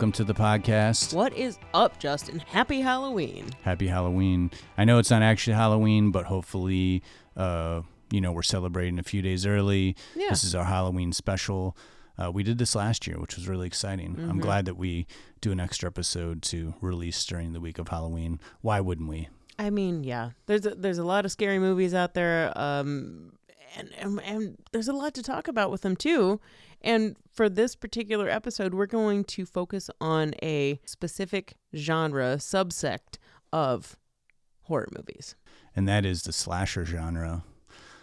Welcome to the podcast. What is up, Justin? Happy Halloween. Happy Halloween. I know it's not actually Halloween, but hopefully, uh, you know, we're celebrating a few days early. Yeah. This is our Halloween special. Uh, we did this last year, which was really exciting. I'm Mm-hmm. glad that we do an extra episode to release during the week of Halloween. Why wouldn't we? I mean, yeah, there's a, there's a lot of scary movies out there, um, and, and and there's a lot to talk about with them too. And for this particular episode, we're going to focus on a specific genre subsect of horror movies. and that is the slasher genre,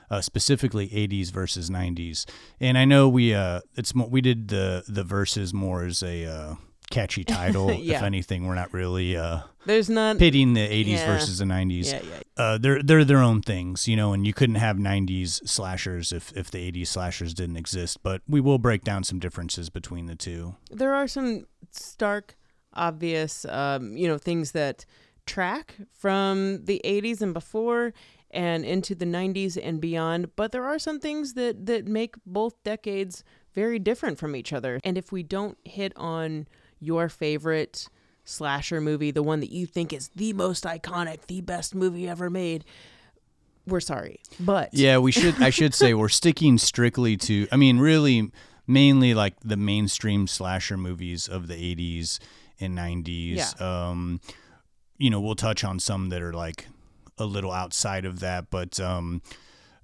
uh, specifically 80s versus 90s. And I know we uh, it's mo- we did the the verses more as a uh, catchy title. If anything, we're not really uh, There's not. pitting the 80s Yeah. versus the 90s. Yeah, yeah. Uh, they're they're their own things, you know, and you couldn't have 90s slashers if if the 80s slashers didn't exist. But we will break down some differences between the two. there are some stark obvious um, you know things that track from the 80s and before and into the 90s and beyond but there are some things that that make both decades very different from each other and if we don't hit on your favorite slasher movie the one that you think is the most iconic the best movie ever made we're sorry but Yeah, we should. I should say we're sticking strictly to. I mean, really, mainly like the mainstream slasher movies of the '80s and '90s. Um, you know, we'll touch on some that are like a little outside of that, but um,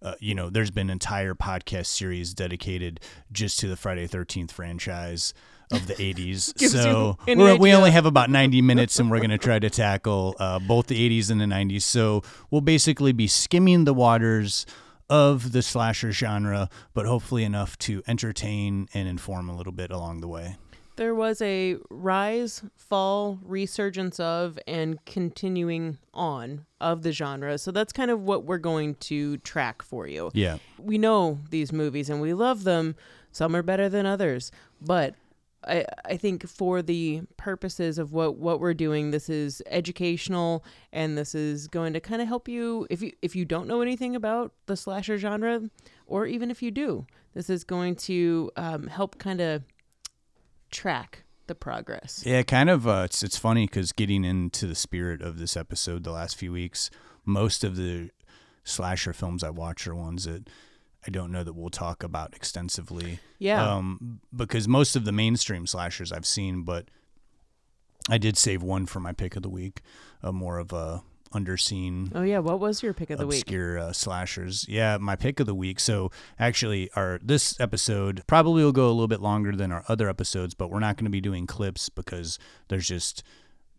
uh, you know, there's been entire podcast series dedicated just to the Friday Thirteenth franchise of the '80s. So we're, we only have about 90 minutes, and we're going to try to tackle uh, both the '80s and the '90s. So we'll basically be skimming the waters of the slasher genre, but hopefully enough to entertain and inform a little bit along the way. There was a rise, fall, resurgence of, and continuing on of the genre. So that's kind of what we're going to track for you. Yeah. We know these movies and we love them. Some are better than others. But I, I think for the purposes of what, what we're doing, this is educational and this is going to kind of help you if you if you don't know anything about the slasher genre, or even if you do, this is going to um, help kind of track the progress. Yeah, kind of. Uh, it's it's funny because getting into the spirit of this episode, the last few weeks, most of the slasher films I watch are ones that I don't know that we'll talk about extensively. Yeah. Um, because most of the mainstream slashers I've seen, but I did save one for my pick of the week, uh, more of a underseen Oh yeah, what was your pick of the week? obscure uh, slashers. Yeah, my pick of the week. So actually, our this episode probably will go a little bit longer than our other episodes, but we're not going to be doing clips because there's just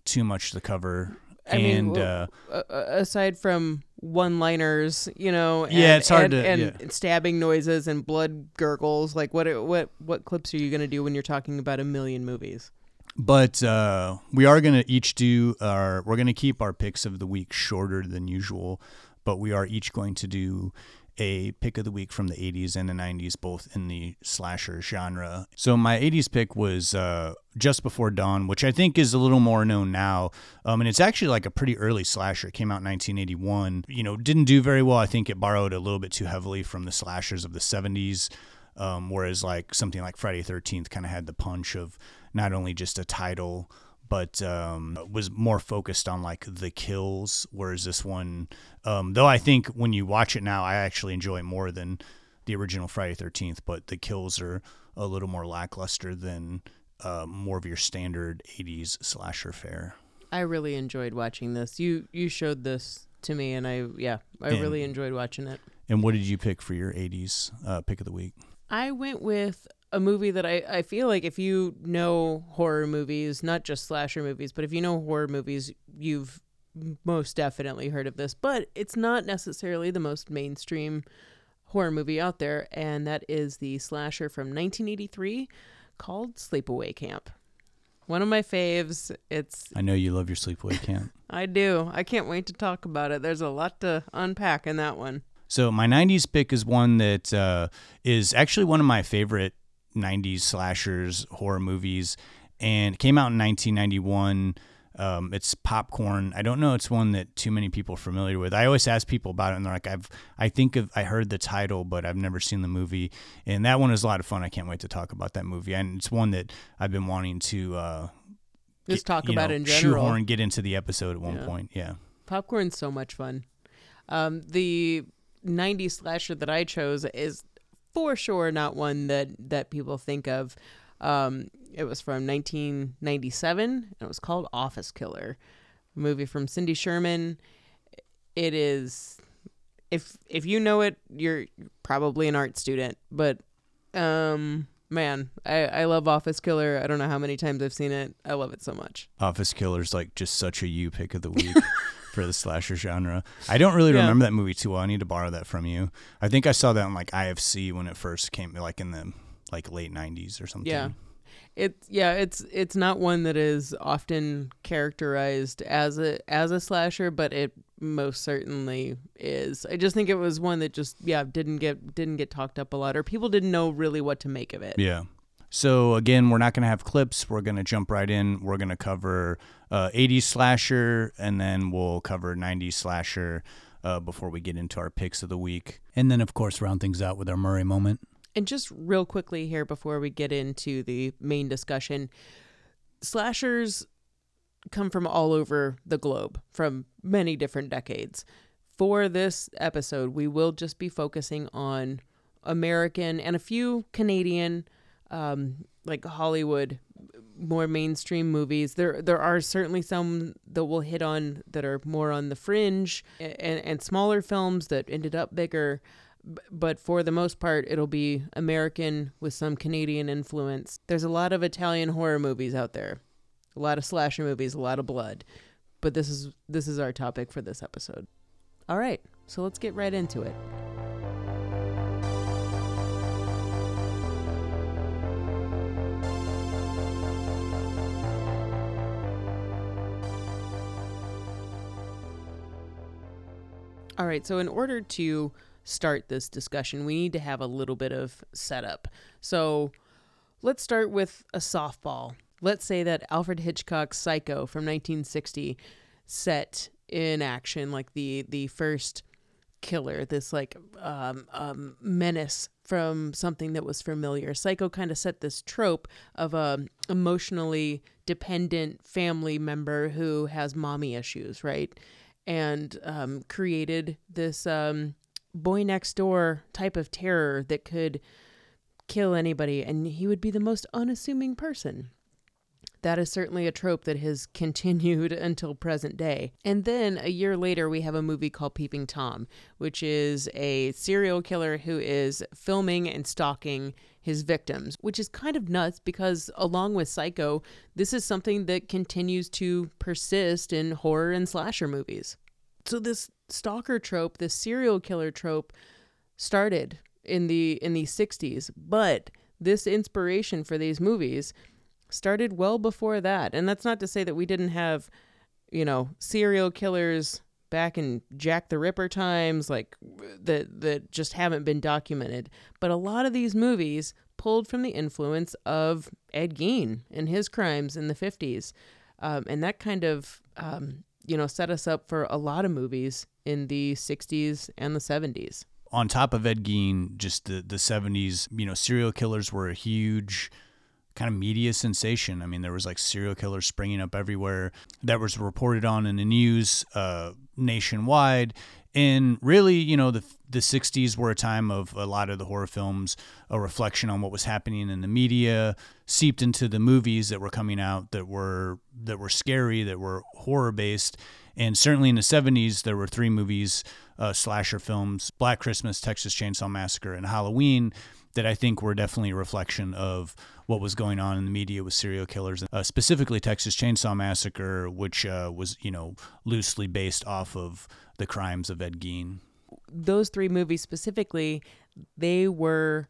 too much to cover. I mean, and well, uh, Uh, aside from one-liners, you know, and, Yeah, it's hard and, to- and yeah. stabbing noises and blood gurgles. Like what what what clips are you gonna do when you're talking about a million movies? but uh, we are going to each do our. We're going to keep our picks of the week shorter than usual, but we are each going to do a pick of the week from the 80s and the 90s, both in the slasher genre. So my 80s pick was uh, Just Before Dawn, which I think is a little more known now. Um, and it's actually like a pretty early slasher. It came out in 1981. You know, didn't do very well. I think it borrowed a little bit too heavily from the slashers of the 70s. Um, whereas like something like Friday 13th kind of had the punch of not only just a title, but um, was more focused on like the kills. Whereas this one, um, though I think when you watch it now, I actually enjoy it more than the original Friday 13th, but the kills are a little more lackluster than uh, more of your standard 80s slasher fare. I really enjoyed watching this. You you showed this to me, and I yeah, I And- really enjoyed watching it. And what did you pick for your 80s uh, pick of the week? I went with a movie that I, I feel like if you know horror movies, not just slasher movies, but if you know horror movies, you've most definitely heard of this. But it's not necessarily the most mainstream horror movie out there, and that is the slasher from 1983 called Sleepaway Camp. One of my faves. It's I know you love your sleepaway camp. I do. I can't wait to talk about it. There's a lot to unpack in that one. So my '90s pick is one that uh, is actually one of my favorite '90s slashers horror movies, and came out in 1991. Um, it's popcorn. I don't know. It's one that too many people are familiar with. I always ask people about it, and they're like, "I've, I think of, I heard the title, but I've never seen the movie." And that one is a lot of fun. I can't wait to talk about that movie. And it's one that I've been wanting to uh, Just get- talk about know, in general. shoehorn, get into the episode at one Yeah. point. Yeah. Popcorn's so much fun. Um, the 90s slasher that I chose is for sure not one that, that people think of. Um, it was from 1997 and it was called Office Killer, a movie from Cindy Sherman. It is, if if you know it, you're probably an art student, but um, man, I, I love Office Killer. I don't know how many times I've seen it. I love it so much. Office Killer's like just such a you pick of the week for the slasher genre. I don't really Yeah. remember that movie too well. I need to borrow that from you. I think I saw that on like IFC when it first came, like in the like late '90s or something. Yeah. It's yeah, it's it's not one that is often characterized as a as a slasher, but it most certainly is. I just think it was one that just yeah, didn't get didn't get talked up a lot or people didn't know really what to make of it. Yeah. So again, we're not going to have clips. We're going to jump right in. We're going to cover uh, 80s slasher, and then we'll cover 90s slasher uh, before we get into our picks of the week. And then, of course, round things out with our Murray moment. And just real quickly here before we get into the main discussion, slashers come from all over the globe from many different decades. For this episode, we will just be focusing on American and a few Canadian, um, like Hollywood, more mainstream movies. There, there are certainly some that we'll hit on that are more on the fringe, and, and smaller films that ended up bigger. But for the most part, it'll be American with some Canadian influence. There's a lot of Italian horror movies out there, a lot of slasher movies, a lot of blood. But this is this is our topic for this episode. All right, so let's get right into it. All right, so in order to start this discussion, we need to have a little bit of setup. So let's start with a softball. Let's say that Alfred Hitchcock's Psycho from 1960 set in action like the the first killer, this like um, um, menace from something that was familiar. Psycho kind of set this trope of a emotionally dependent family member who has mommy issues, right? And um, created this um, boy next door type of terror that could kill anybody, and he would be the most unassuming person. That is certainly a trope that has continued until present day. And then a year later, we have a movie called Peeping Tom, which is a serial killer who is filming and stalking his victims, which is kind of nuts because, along with Psycho, this is something that continues to persist in horror and slasher movies. So, this stalker trope, this serial killer trope, started in the in the 60s, but this inspiration for these movies started well before that. And that's not to say that we didn't have, you know, serial killers back in Jack the Ripper times like that that just haven't been documented. But a lot of these movies pulled from the influence of Ed Gein and his crimes in the 50s. Um, and that kind of um, you know set us up for a lot of movies in the 60s and the 70s. on top of Ed Gein, just the the seventies, you know, serial killers were a huge kind of media sensation. I mean, there was like serial killers springing up everywhere that was reported on in the news uh, nationwide. And really, you know, the the '60s were a time of a lot of the horror films, a reflection on what was happening in the media, seeped into the movies that were coming out that were that were scary, that were horror based. And certainly in the 70s, there were three movies, uh, slasher films Black Christmas, Texas Chainsaw Massacre, and Halloween that I think were definitely a reflection of what was going on in the media with serial killers, uh, specifically Texas Chainsaw Massacre, which uh, was, you know, loosely based off of the crimes of Ed Gein. those three movies specifically, they were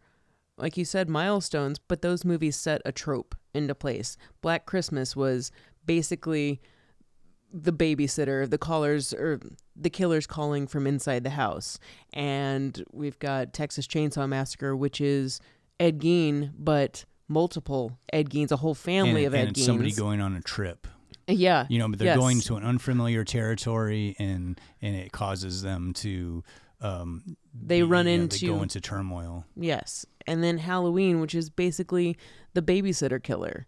like you said, milestones, but those movies set a trope into place. Black Christmas was basically the babysitter, the callers or the killers calling from inside the house. And we've got Texas Chainsaw Massacre, which is Ed Gein, but multiple Ed Geins, a whole family and, of and Ed it's Geins. somebody going on a trip. yeah. You know, but they're Yes. going to an unfamiliar territory, and and it causes them to. Um, They be- run yeah, into They go into turmoil. Yes. And then Halloween, which is basically the babysitter killer.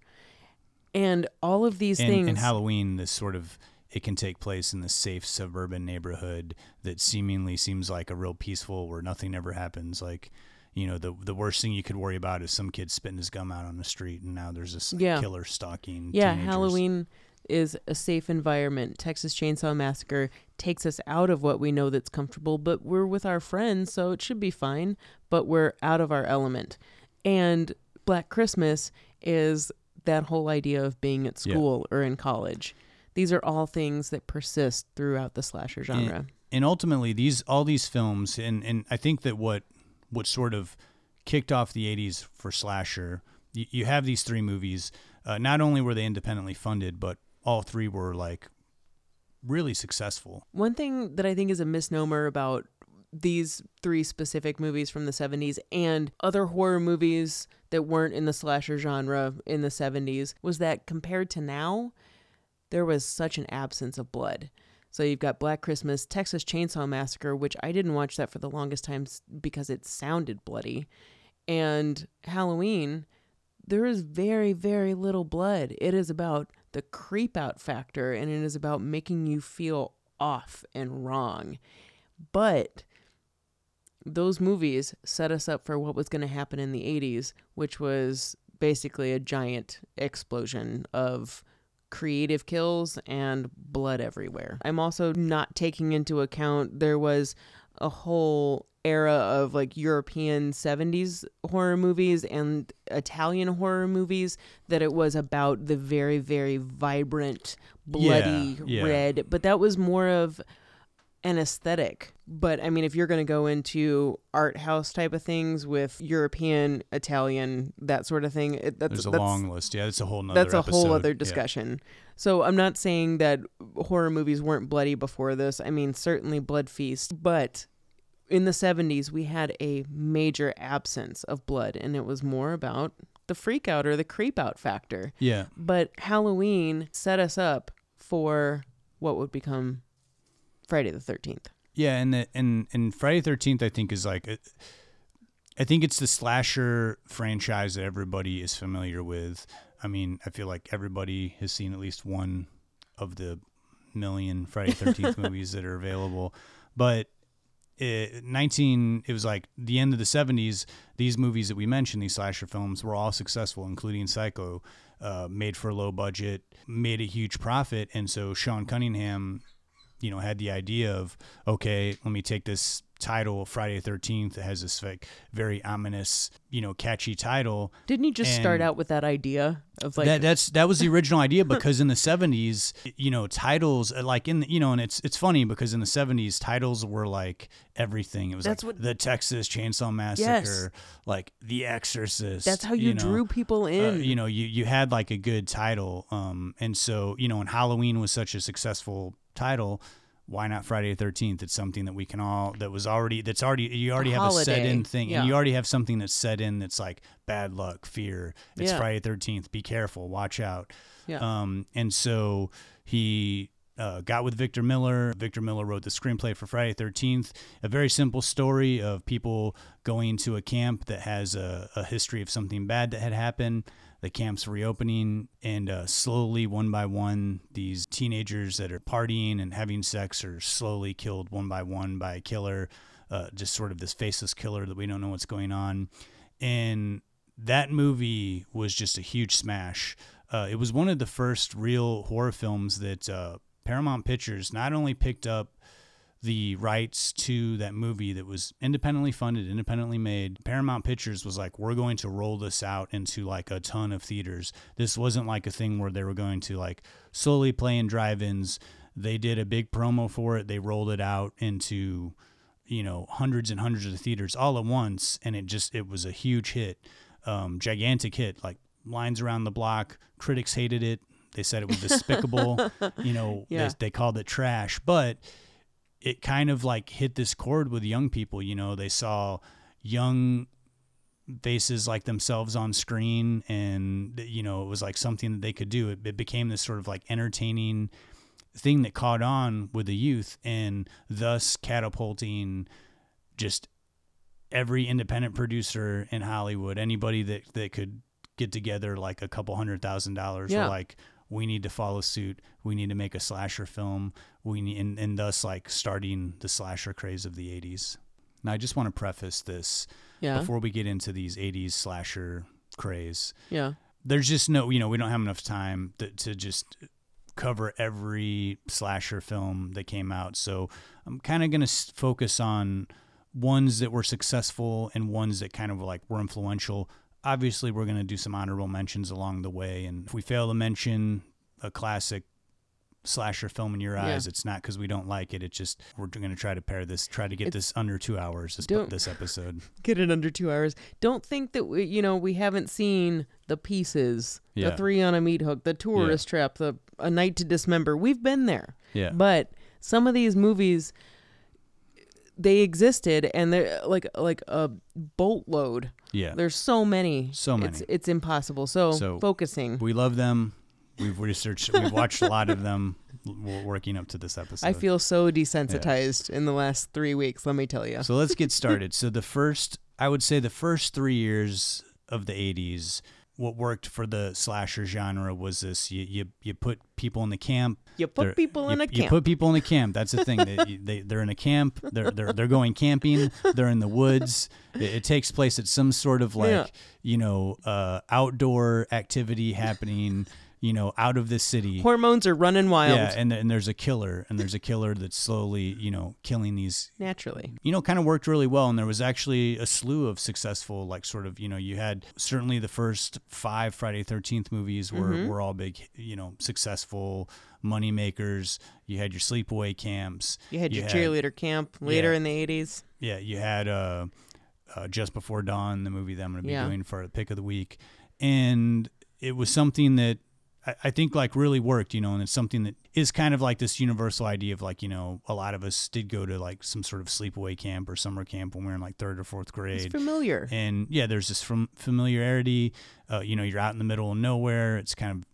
And all of these and, things and Halloween, this sort of it can take place in this safe suburban neighborhood that seemingly seems like a real peaceful where nothing ever happens. Like, you know, the the worst thing you could worry about is some kid spitting his gum out on the street, and now there's this Yeah. killer stalking. Yeah, teenagers. Halloween is a safe environment. Texas Chainsaw Massacre takes us out of what we know that's comfortable, but we're with our friends, so it should be fine, but we're out of our element. And Black Christmas is that whole idea of being at Yeah. school or in college. These are all things that persist throughout the slasher genre. and ultimately these all these films and and I think that what what sort of kicked off the 80s for slasher. You, you have these three movies. Uh, not only were they independently funded but all three were like really successful. One thing that I think is a misnomer about these three specific movies from the 70s and other horror movies that weren't in the slasher genre in the 70s was that compared to now, there was such an absence of blood. So you've got Black Christmas, Texas Chainsaw Massacre, which I didn't watch that for the longest time because it sounded bloody, and Halloween. There is very, very little blood. It is about the creep out factor and it is about making you feel off and wrong. But those movies set us up for what was going to happen in the 80s, which was basically a giant explosion of creative kills and blood everywhere. I'm also not taking into account there was a whole era of like European 70s horror movies and Italian horror movies that it was about the very very vibrant bloody Yeah, yeah. red but that was more of an aesthetic but I mean if you're going to go into art house type of things with European Italian that sort of thing it, that's, there's a that's long list yeah it's a whole that's a whole other Yeah. discussion. So I'm not saying that horror movies weren't bloody before this. I mean, certainly Blood Feast, but in the 70s we had a major absence of blood and it was more about the freak out or the creep out factor. yeah But Halloween set us up for what would become Friday the 13th. Yeah, and the, and and Friday Thirteenth, I think, is like, I think it's the slasher franchise that everybody is familiar with. I mean, I feel like everybody has seen at least one of the million Friday Thirteenth movies that are available. But it, nineteen, it was like the end of the seventies. These movies that we mentioned, these slasher films, were all successful, including Psycho. Uh, made for a low budget, made a huge profit, and so Sean Cunningham you know, had the idea of, okay, let me take this title, Friday the 13th, that has this like very ominous, you know, catchy title. Didn't he just start out with that idea of like that that's that was the original idea because in the 70s, you know, titles uh, like in the, you know, and it's it's funny because in the 70s titles were like everything. It was That's like what- the Texas Chainsaw Massacre, like The Exorcist. that's how you, know. drew people Uh, in. you know, you you had like a good title, um, and so you know, and Halloween was such a successful title. Why not Friday the Thirteenth? It's something that we can all that was already that's already you already have a set in thing, yeah. and you already have something that's set in that's like bad luck, fear. It's Yeah. Friday the Thirteenth. Be careful, watch out. Yeah. Um, and so he uh, got with Victor Miller. Victor Miller wrote the screenplay for Friday the 13th, a very simple story of people going to a camp that has a, a history of something bad that had happened. The camp's reopening, and uh, slowly, one by one, these teenagers that are partying and having sex are slowly killed one by one by a killer, uh, just sort of this faceless killer that we don't know what's going on. And that movie was just a huge smash. Uh, it was one of the first real horror films that uh, Paramount Pictures not only picked up the rights to that movie that was independently funded, independently made. Paramount Pictures was like, we're going to roll this out into like a ton of theaters. This wasn't like a thing where they were going to like slowly play in drive ins. They did a big promo for it. They rolled it out into you know hundreds and hundreds of theaters all at once, and it just it was a huge hit, um, gigantic hit. Like lines around the block, critics hated it. They said it was despicable. you know, Yeah. they, they called it trash, but it kind of like hit this chord with young people. You know, they saw young faces like themselves on screen and you know it was like something that they could do it, it became this sort of like entertaining thing that caught on with the youth and thus catapulting just every independent producer in Hollywood anybody that that could get together like a couple hundred thousand dollars Yeah. were like we need to follow suit. We need to make a slasher film. We need and, and thus like starting the slasher craze of the 80s now i just want to preface this Yeah. before we get into these 80s slasher craze. Yeah. there's just no you know we don't have enough time to, to just cover every slasher film that came out. So i'm kind of going to focus on ones that were successful and ones that kind of like were influential obviously we're going to do some honorable mentions along the way and if we fail to mention a classic slasher film in your Yeah. eyes it's not because we don't like it it's just we're going to try to pair this try to get It's- this under two hours this, Don't- this episode Get it under two hours. Don't think that we, you know, we haven't seen the pieces, Yeah. the three on a meat hook, the tourist trap, the a night to dismember. We've been there. yeah But some of these movies, they existed, and they're like like a boatload. yeah There's so many. So many. it's it's impossible. So, So- focusing. We love them. We've researched. We've watched a lot of them. Working up to this episode. I feel so desensitized in the last three weeks. Let me tell you. So let's get started. So the first, I would say, the first three years of the '80s, what worked for the slasher genre was this: you you, you put people in the camp. You put people in you, a camp. You put people in a camp. That's the thing. they, they they're in a camp. They're they're they're going camping. They're in the woods. It, it takes place at some sort of like Yeah. you know uh, outdoor activity happening. You know, out of the city. Hormones are running wild. Yeah, and and there's a killer, and there's a killer that's slowly, you know, killing these. Naturally. You know, kind of worked really well, and there was actually a slew of successful, like sort of, you know, you had certainly the first five Friday Thirteenth movies were Mm-hmm. were all big, you know, successful money makers. You had your sleepaway camps. You had your cheerleader camp later Yeah. in the 80s. Yeah, you had uh, uh, Just Before Dawn, the movie that I'm going to be Yeah. doing for the pick of the week, and it was something that I, I think like really worked, you know, and it's something that is kind of like this universal idea of like you know a lot of us did go to like some sort of sleepaway camp or summer camp when we were in like third or fourth It's grade. familiar. And yeah, there's this from familiarity. Uh, you know, you're out in the middle of nowhere. It's kind of,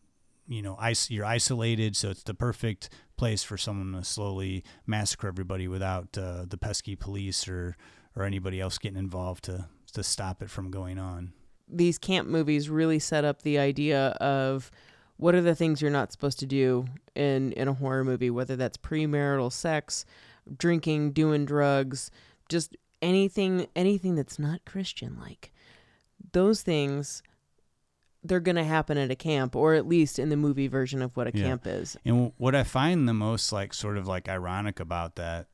you know, is- you're isolated, so it's the perfect place for someone to slowly massacre everybody without uh, the pesky police or or anybody else getting involved to to stop it from going on. These camp movies really set up the idea of what are the things you're not supposed to do in in a horror movie, whether that's premarital sex, drinking, doing drugs, just anything anything that's not Christian like. Those things they're going to happen at a camp or at least in the movie version of what a Yeah. camp is. And what I find the most like sort of like ironic about that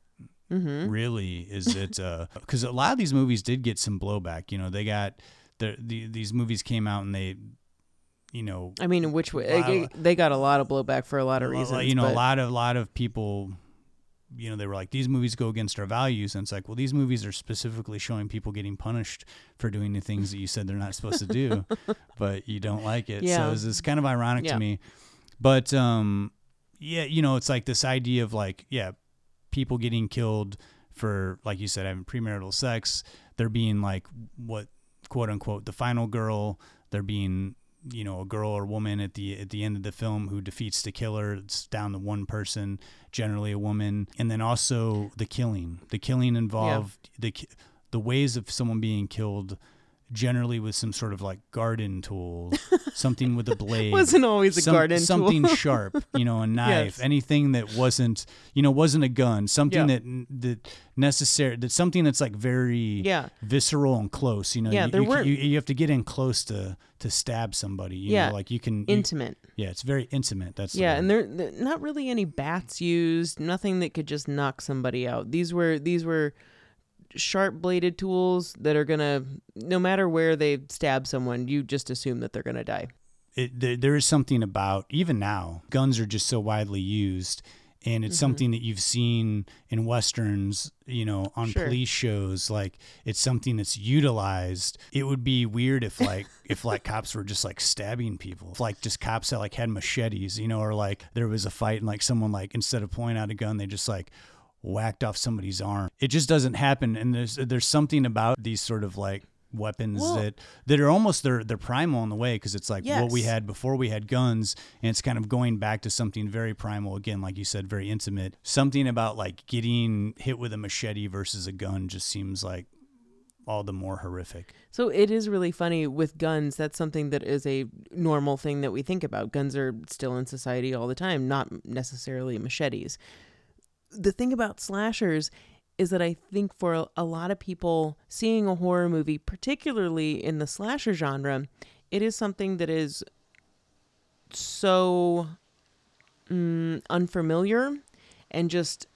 Mhm. really is that because a lot of these movies did get some blowback. You know, they got the, the these movies came out and they, you know, I mean, in which way Wow. they got a lot of blowback for a lot of a lot- reasons. You know, but- a lot of a lot of people, you know, they were like, these movies go against our values, and it's like, well, these movies are specifically showing people getting punished for doing the things that you said they're not supposed to do, but you don't like it. Yeah. So it's, it's kind of ironic Yeah. to me, but um, yeah, you know, it's like this idea of like, yeah, people getting killed for, like you said, having premarital sex. They're being like what quote unquote the final girl. They're being you know a girl or woman at the at the end of the film who defeats the killer. It's down to one person, generally a woman, and then also the killing. The killing involved the the ways of someone being killed. Generally, with some sort of like garden tool, something with a blade. wasn't always a Some- garden tool. something sharp, you know, a knife, Yes. anything that wasn't, you know, wasn't a gun, something Yeah. that that necessary, that something that's like very Yeah. visceral and close. You know, Yeah, you, there you, weren't- you, you have to get in close to to stab somebody. You Yeah, know, like you can. you- Intimate. yeah, it's very intimate. That's Yeah, word. and there there- not really any bats used, nothing that could just knock somebody out. These were these were sharp bladed tools that are to no matter where they stab someone, you just assume that they're to die. it, there, there is something about even now guns are just so widely used and it's mm-hmm. something that you've seen in westerns you know on Sure. police shows like it's something that's utilized it would be weird if like if like cops were just like stabbing people if like just cops that like had machetes you know or like there was a fight and like someone like instead of pulling out a gun they just like whacked off somebody's arm it just doesn't happen and there's there's something about these sort of like weapons Well- that that are almost they're they're primal in the way because it's like what we had before we had guns and it's kind of going back to something very primal again like you said very intimate something about like getting hit with a machete versus a gun just seems like all the more horrific So it is really funny with guns. That's something that is a normal thing that we think about. Guns are still in society all the time, not necessarily machetes. The thing about slashers is that I think for a, lot of people, seeing a horror movie, particularly in the slasher genre, it is something that is so mm, unfamiliar and just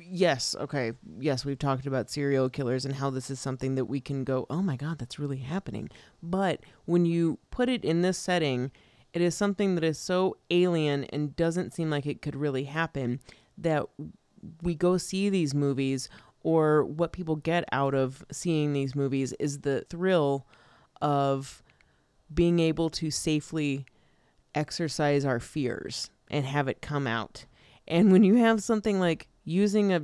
yes okay yes we've talked about serial killers and how this is something that we can go oh my god that's really happening. But when you put it in this setting it is something that is so alien and doesn't seem like it could really happen that we go see these movies or what people get out of seeing these movies is the thrill of being able to safely exercise our fears and have it come out. And when you have something like using a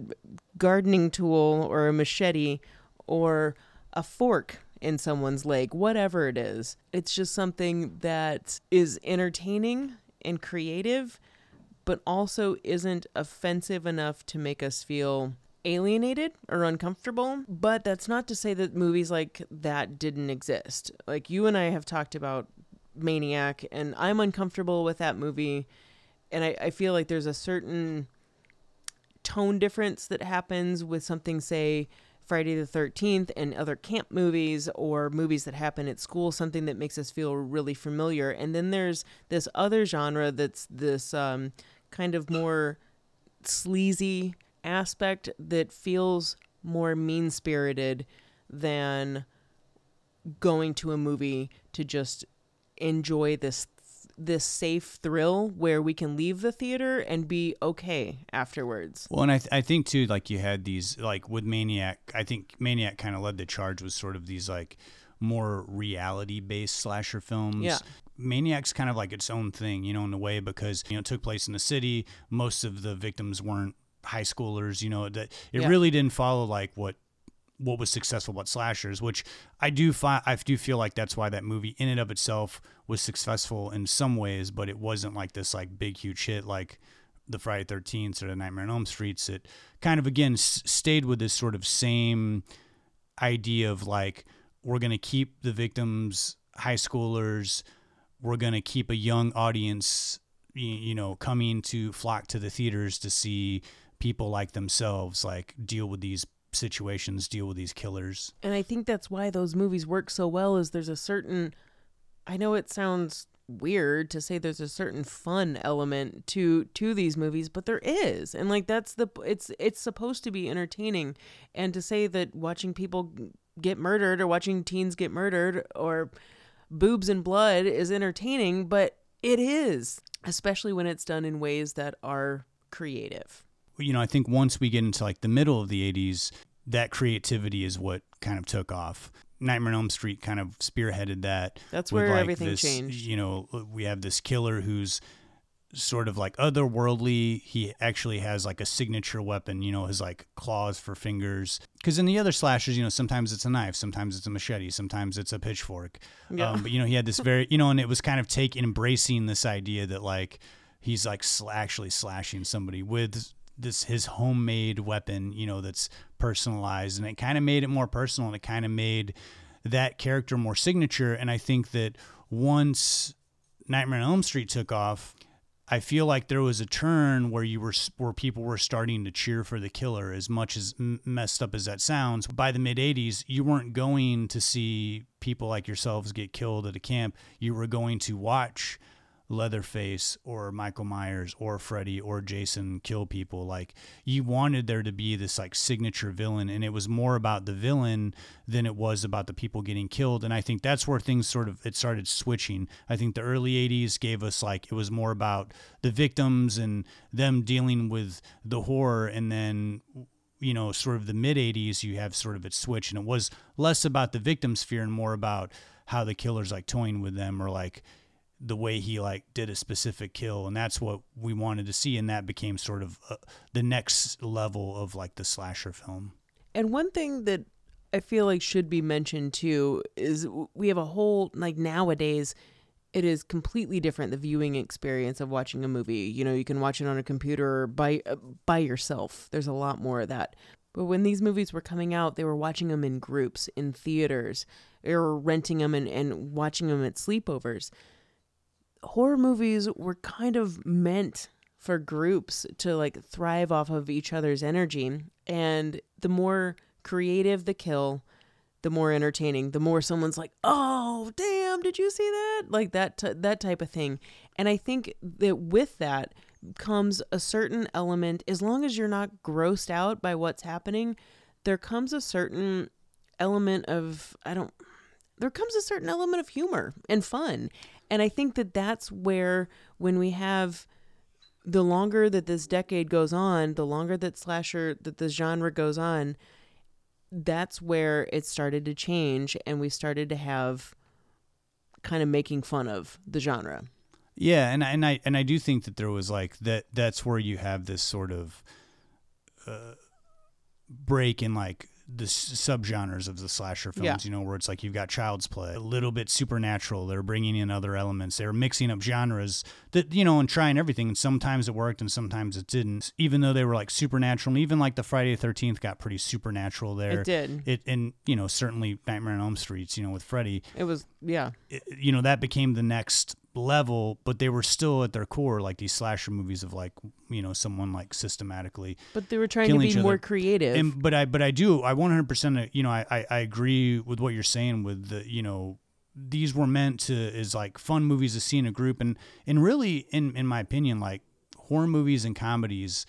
gardening tool or a machete or a fork in someone's leg, whatever it is, it's just something that is entertaining and creative, but also isn't offensive enough to make us feel alienated or uncomfortable. But that's not to say that movies like that didn't exist. Like you and I have talked about Maniac, and I'm uncomfortable with that movie. And I, I feel like there's a certain tone difference that happens with something, say, Friday the 13th and other camp movies or movies that happen at school, something that makes us feel really familiar. And then there's this other genre that's this um, kind of more sleazy aspect that feels more mean spirited than going to a movie to just enjoy this this safe thrill where we can leave the theater and be okay afterwards. Well, and I, th- I think too, like you had these, like with Maniac, I think Maniac kind of led the charge with sort of these like more reality based slasher films. Yeah. Maniac's kind of like its own thing, you know, in a way because, you know, it took place in the city. Most of the victims weren't high schoolers, you know, that it Yeah. really didn't follow like what what was successful about slashers, which I do find I do feel like that's why that movie in and of itself was successful in some ways, but it wasn't like this like big huge hit like the Friday Thirteenth or the Nightmare on Elm Streets. It kind of again s- stayed with this sort of same idea of like we're gonna keep the victims high schoolers, we're gonna keep a young audience, you know, coming to flock to the theaters to see people like themselves like deal with these situations, deal with these killers. And I think that's why those movies work so well is there's a certain I know it sounds weird to say there's a certain fun element to to these movies, but there is. And like that's the it's it's supposed to be entertaining and to say that watching people get murdered or watching teens get murdered or boobs and blood is entertaining, but it is, especially when it's done in ways that are creative. You know, I think once we get into like the middle of the 80s, that creativity is what kind of took off. Nightmare on Elm Street kind of spearheaded that. That's where like, everything this, changed. You know, we have this killer who's sort of like otherworldly. He actually has like a signature weapon, you know, his like claws for fingers. Because in the other slashers, you know, sometimes it's a knife, sometimes it's a machete, sometimes it's a pitchfork. Yeah. Um, but you know, he had this very, you know, and it was kind of take embracing this idea that like he's like sl- actually slashing somebody with this his homemade weapon, you know, that's personalized, and it kind of made it more personal, and it kind of made that character more signature. And I think that once Nightmare on Elm Street took off, I feel like there was a turn where you were where people were starting to cheer for the killer. As much as messed up as that sounds, by the mid '80s, you weren't going to see people like yourselves get killed at a camp. You were going to watch Leatherface or Michael Myers or Freddy or Jason kill people. Like you wanted there to be this like signature villain, and it was more about the villain than it was about the people getting killed. And I think that's where things sort of it started switching. I think the early '80s gave us like it was more about the victims and them dealing with the horror, and then you know, sort of the mid 80s, you have sort of it switch, and it was less about the victim's fear and more about how the killer's like toying with them or like the way he like did a specific kill and that's what we wanted to see and that became sort of uh, the next level of like the slasher film And one thing that I feel like should be mentioned too is we have a whole like nowadays it is completely different the viewing experience of watching a movie. You know, you can watch it on a computer by uh, by yourself. There's a lot more of that. But when these movies were coming out, they were watching them in groups in theaters or renting them and, and watching them at sleepovers. Horror movies were kind of meant for groups to like thrive off of each other's energy. And the more creative the kill, the more entertaining, the more someone's like, "Oh, damn, did you see that?" Like that t- that type of thing. And I think that with that comes a certain element as long as you're not grossed out by what's happening, there comes a certain element of I don't there comes a certain element of humor and fun. And I think that that's where when we have the longer that this decade goes on, the longer that slasher that the genre goes on, that's where it started to change and we started to have kind of making fun of the genre. yeah and and I and I do think that there was like that that's where you have this sort of uh, break in like the subgenres of the slasher films, Yeah. you know, where it's like you've got Child's Play, a little bit supernatural. They're bringing in other elements. They're mixing up genres that, you know, and trying everything. And sometimes it worked and sometimes it didn't, even though they were like supernatural. And even like the Friday the 13th got pretty supernatural there. It did. It, and, you know, certainly Nightmare on Elm Streets, you know, with Freddy, It was yeah. it, you know, that became the next level, but they were still at their core like these slasher movies of like, you know, someone like systematically But they were trying to be more other. creative. and but I but I do I 100% uh, you know I, I I agree with what you're saying with the you know these were meant to is like fun movies to see in a group and and really in in my opinion like horror movies and comedies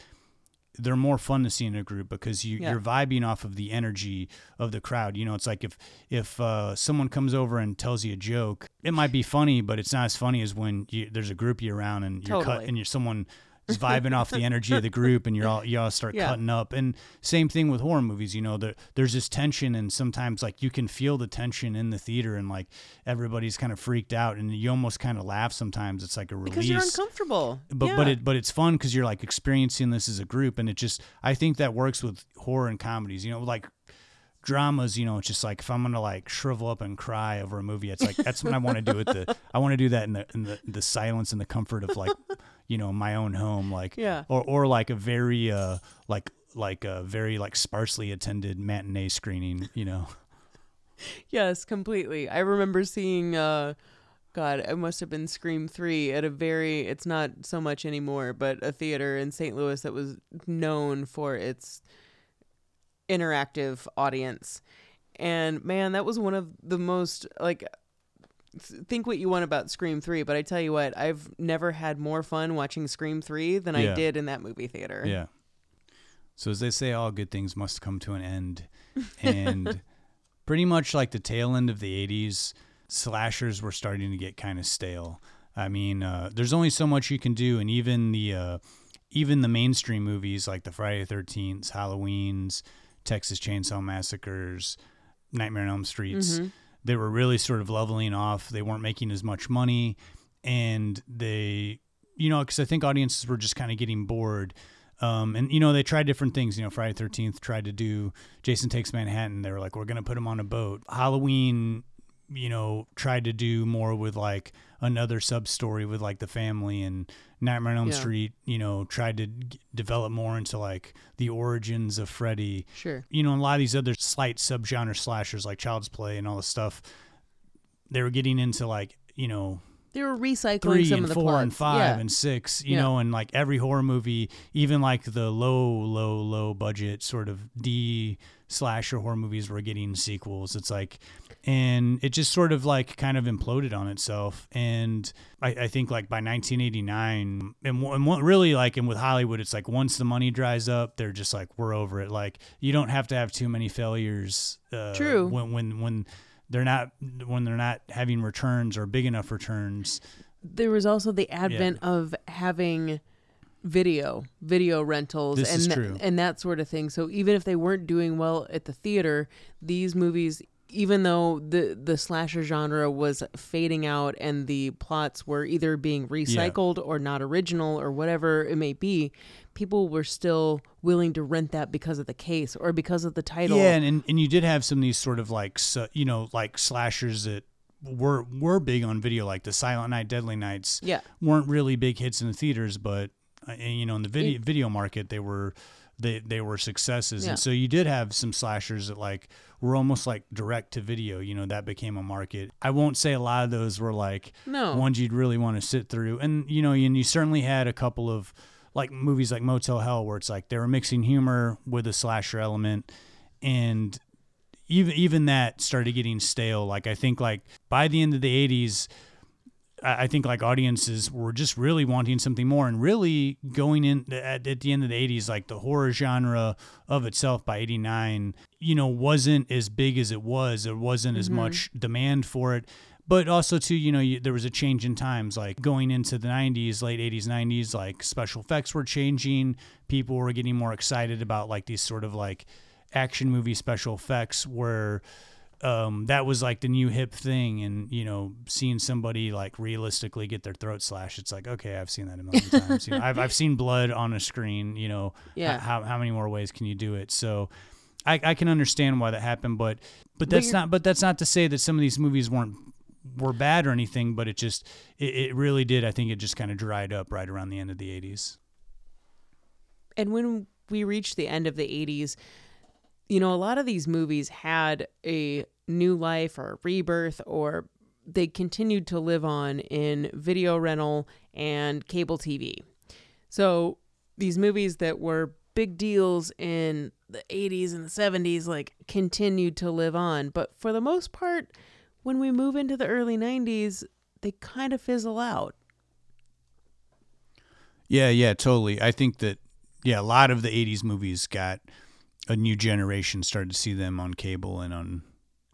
they're more fun to see in a group because you, Yeah. you're vibing off of the energy of the crowd. You know, it's like if if uh, someone comes over and tells you a joke, it might be funny, but it's not as funny as when you, there's a group you around and you're cut and you're someone vibing off the energy of the group and you're all you all start Yeah. cutting up. And same thing with horror movies. You know, there, there's this tension and sometimes like you can feel the tension in the theater and like everybody's kind of freaked out and you almost kind of laugh sometimes. It's like a release because you're uncomfortable. but but it but it's fun because you're like experiencing this as a group and it just i think that works with horror and comedies you know like dramas you know it's just like if i'm gonna like shrivel up and cry over a movie it's like that's what i want to do with the i want to do that in the in the, the silence and the comfort of like you know my own home like Yeah. or or like a very uh like like a very like sparsely attended matinee screening you know Yes, completely. I remember seeing uh God, it must have been Scream 3 at a very it's not so much anymore, but a theater in St. Louis that was known for its interactive audience. And man, that was one of the most like think what you want about Scream 3, but I tell you what, I've never had more fun watching Scream 3 than Yeah. I did in that movie theater. Yeah. So as they say, all good things must come to an end, and pretty much like the tail end of the '80s, slashers were starting to get kind of stale. I mean, uh, there's only so much you can do, and even the uh, even the mainstream movies like the Friday the Thirteenth, Halloween's, Texas Chainsaw Massacres, Nightmare on Elm Streets, they were really sort of leveling off. They weren't making as much money, and they, you know, because I think audiences were just kind of getting bored. Um, and you know they tried different things. You know, Friday Thirteenth tried to do Jason Takes Manhattan. They were like, we're gonna put him on a boat. Halloween, you know, tried to do more with like another sub story with like the family and Nightmare on Elm Yeah. Street. You know, tried to g- develop more into like the origins of Freddy Sure. you know, a lot of these other slight subgenre slashers like Child's Play and all this stuff, they were getting into like, you know, They were recycling three some and of the four plots. and five yeah. and six, you Yeah. know, and like every horror movie, even like the low, low, low budget sort of D slasher horror movies were getting sequels. It's like, and it just sort of like kind of imploded on itself. And I, I think like by 1989, and, and what really like, and with Hollywood, it's like once the money dries up, they're just like, we're over it. Like, you don't have to have too many failures. Uh, True. When, when, when, they're not when they're not having returns or big enough returns. There was also the advent of having video, video rentals, This and and that sort of thing. So even if they weren't doing well at the theater, these movies, even though the the slasher genre was fading out and the plots were either being recycled or not original or whatever it may be, people were still willing to rent that because of the case or because of the title. Yeah, and, and and you did have some of these sort of like you know like slashers that were were big on video, like the Silent Night, Deadly Nights. Yeah. weren't really big hits in the theaters, but uh, you know in the video video market they were they they were successes, Yeah. and so you did have some slashers that like were almost like direct to video. You know that became a market. I won't say a lot of those were like No. ones you'd really want to sit through, and you know and you certainly had a couple of like movies like Motel Hell where it's like they were mixing humor with a slasher element. And even even that started getting stale. Like i think like by the end of the 80s i think like audiences were just really wanting something more. And really going in at, at the end of the 80s like the horror genre of itself by 89 you know wasn't as big as it was. There wasn't as mm-hmm. much demand for it but also too you know you, there was a change in times like going into the 90s late 80s 90s like special effects were changing. People were getting more excited about like these sort of like action movie special effects where um, that was like the new hip thing. And you know seeing somebody like realistically get their throat slashed it's like okay i've seen that a million times you know, I've, I've seen blood on a screen you know Yeah. how, how many more ways can you do it? So I, I can understand why that happened but but that's you're- not but that's not to say that some of these movies weren't were bad or anything but it just it, it really did i think it just kind of dried up right around the end of the 80s and when we reached the end of the 80s you know a lot of these movies had a new life or a rebirth or they continued to live on in video rental and cable tv so these movies that were big deals in the 80s and the 70s like continued to live on. But for the most part when we move into the early 90s they kind of fizzle out Yeah, yeah, totally. I think that yeah, a lot of the '80s movies got a new generation started to see them on cable and on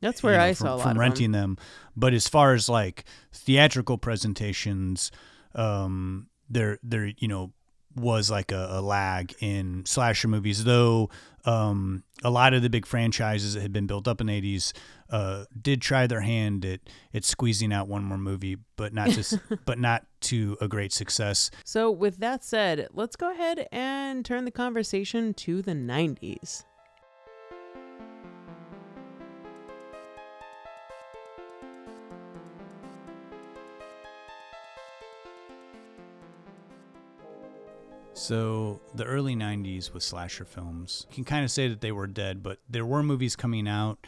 that's where you know, i from, saw a lot from renting them. But as far as like theatrical presentations, um, there there you know was like a, a lag in slasher movies, though. Um, a lot of the big franchises that had been built up in the '80s uh, did try their hand at at squeezing out one more movie, but not just but not to a great success. So, with that said, let's go ahead and turn the conversation to the 90s. So the early '90s with slasher films, you can kind of say that they were dead, but there were movies coming out,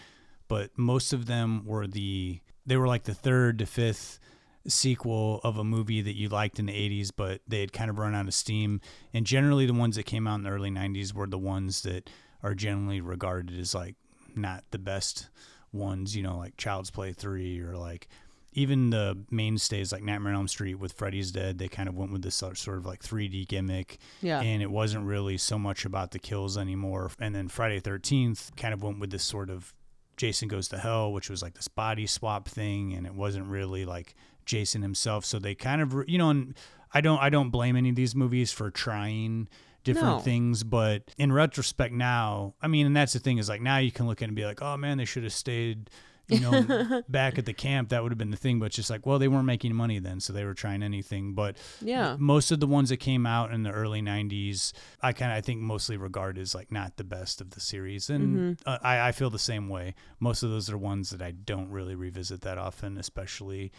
but most of them were the they were like the third to fifth sequel of a movie that you liked in the 80s, but they had kind of run out of steam. And generally, the ones that came out in the early 90s were the ones that are generally regarded as like not the best ones, you know, like Child's Play 3 or like even the mainstays like Nightmare on Elm Street with Freddy's Dead, they kind of went with this sort of like 3D gimmick. Yeah. And it wasn't really so much about the kills anymore. And then Friday 13th kind of went with this sort of Jason Goes to Hell, which was like this body swap thing. And it wasn't really like Jason himself. So they kind of, you know, and I don't, I don't blame any of these movies for trying different No. things, but in retrospect now, I mean, and that's the thing is like now you can look at it and be like, oh man, they should have stayed, you know, back at the camp. That would have been the thing. But it's just like, well, they weren't making money then, so they were trying anything. But Yeah. most of the ones that came out in the early '90s, I kind of I think mostly regard as like not the best of the series, and Mm-hmm. uh, I, I feel the same way. Most of those are ones that I don't really revisit that often, especially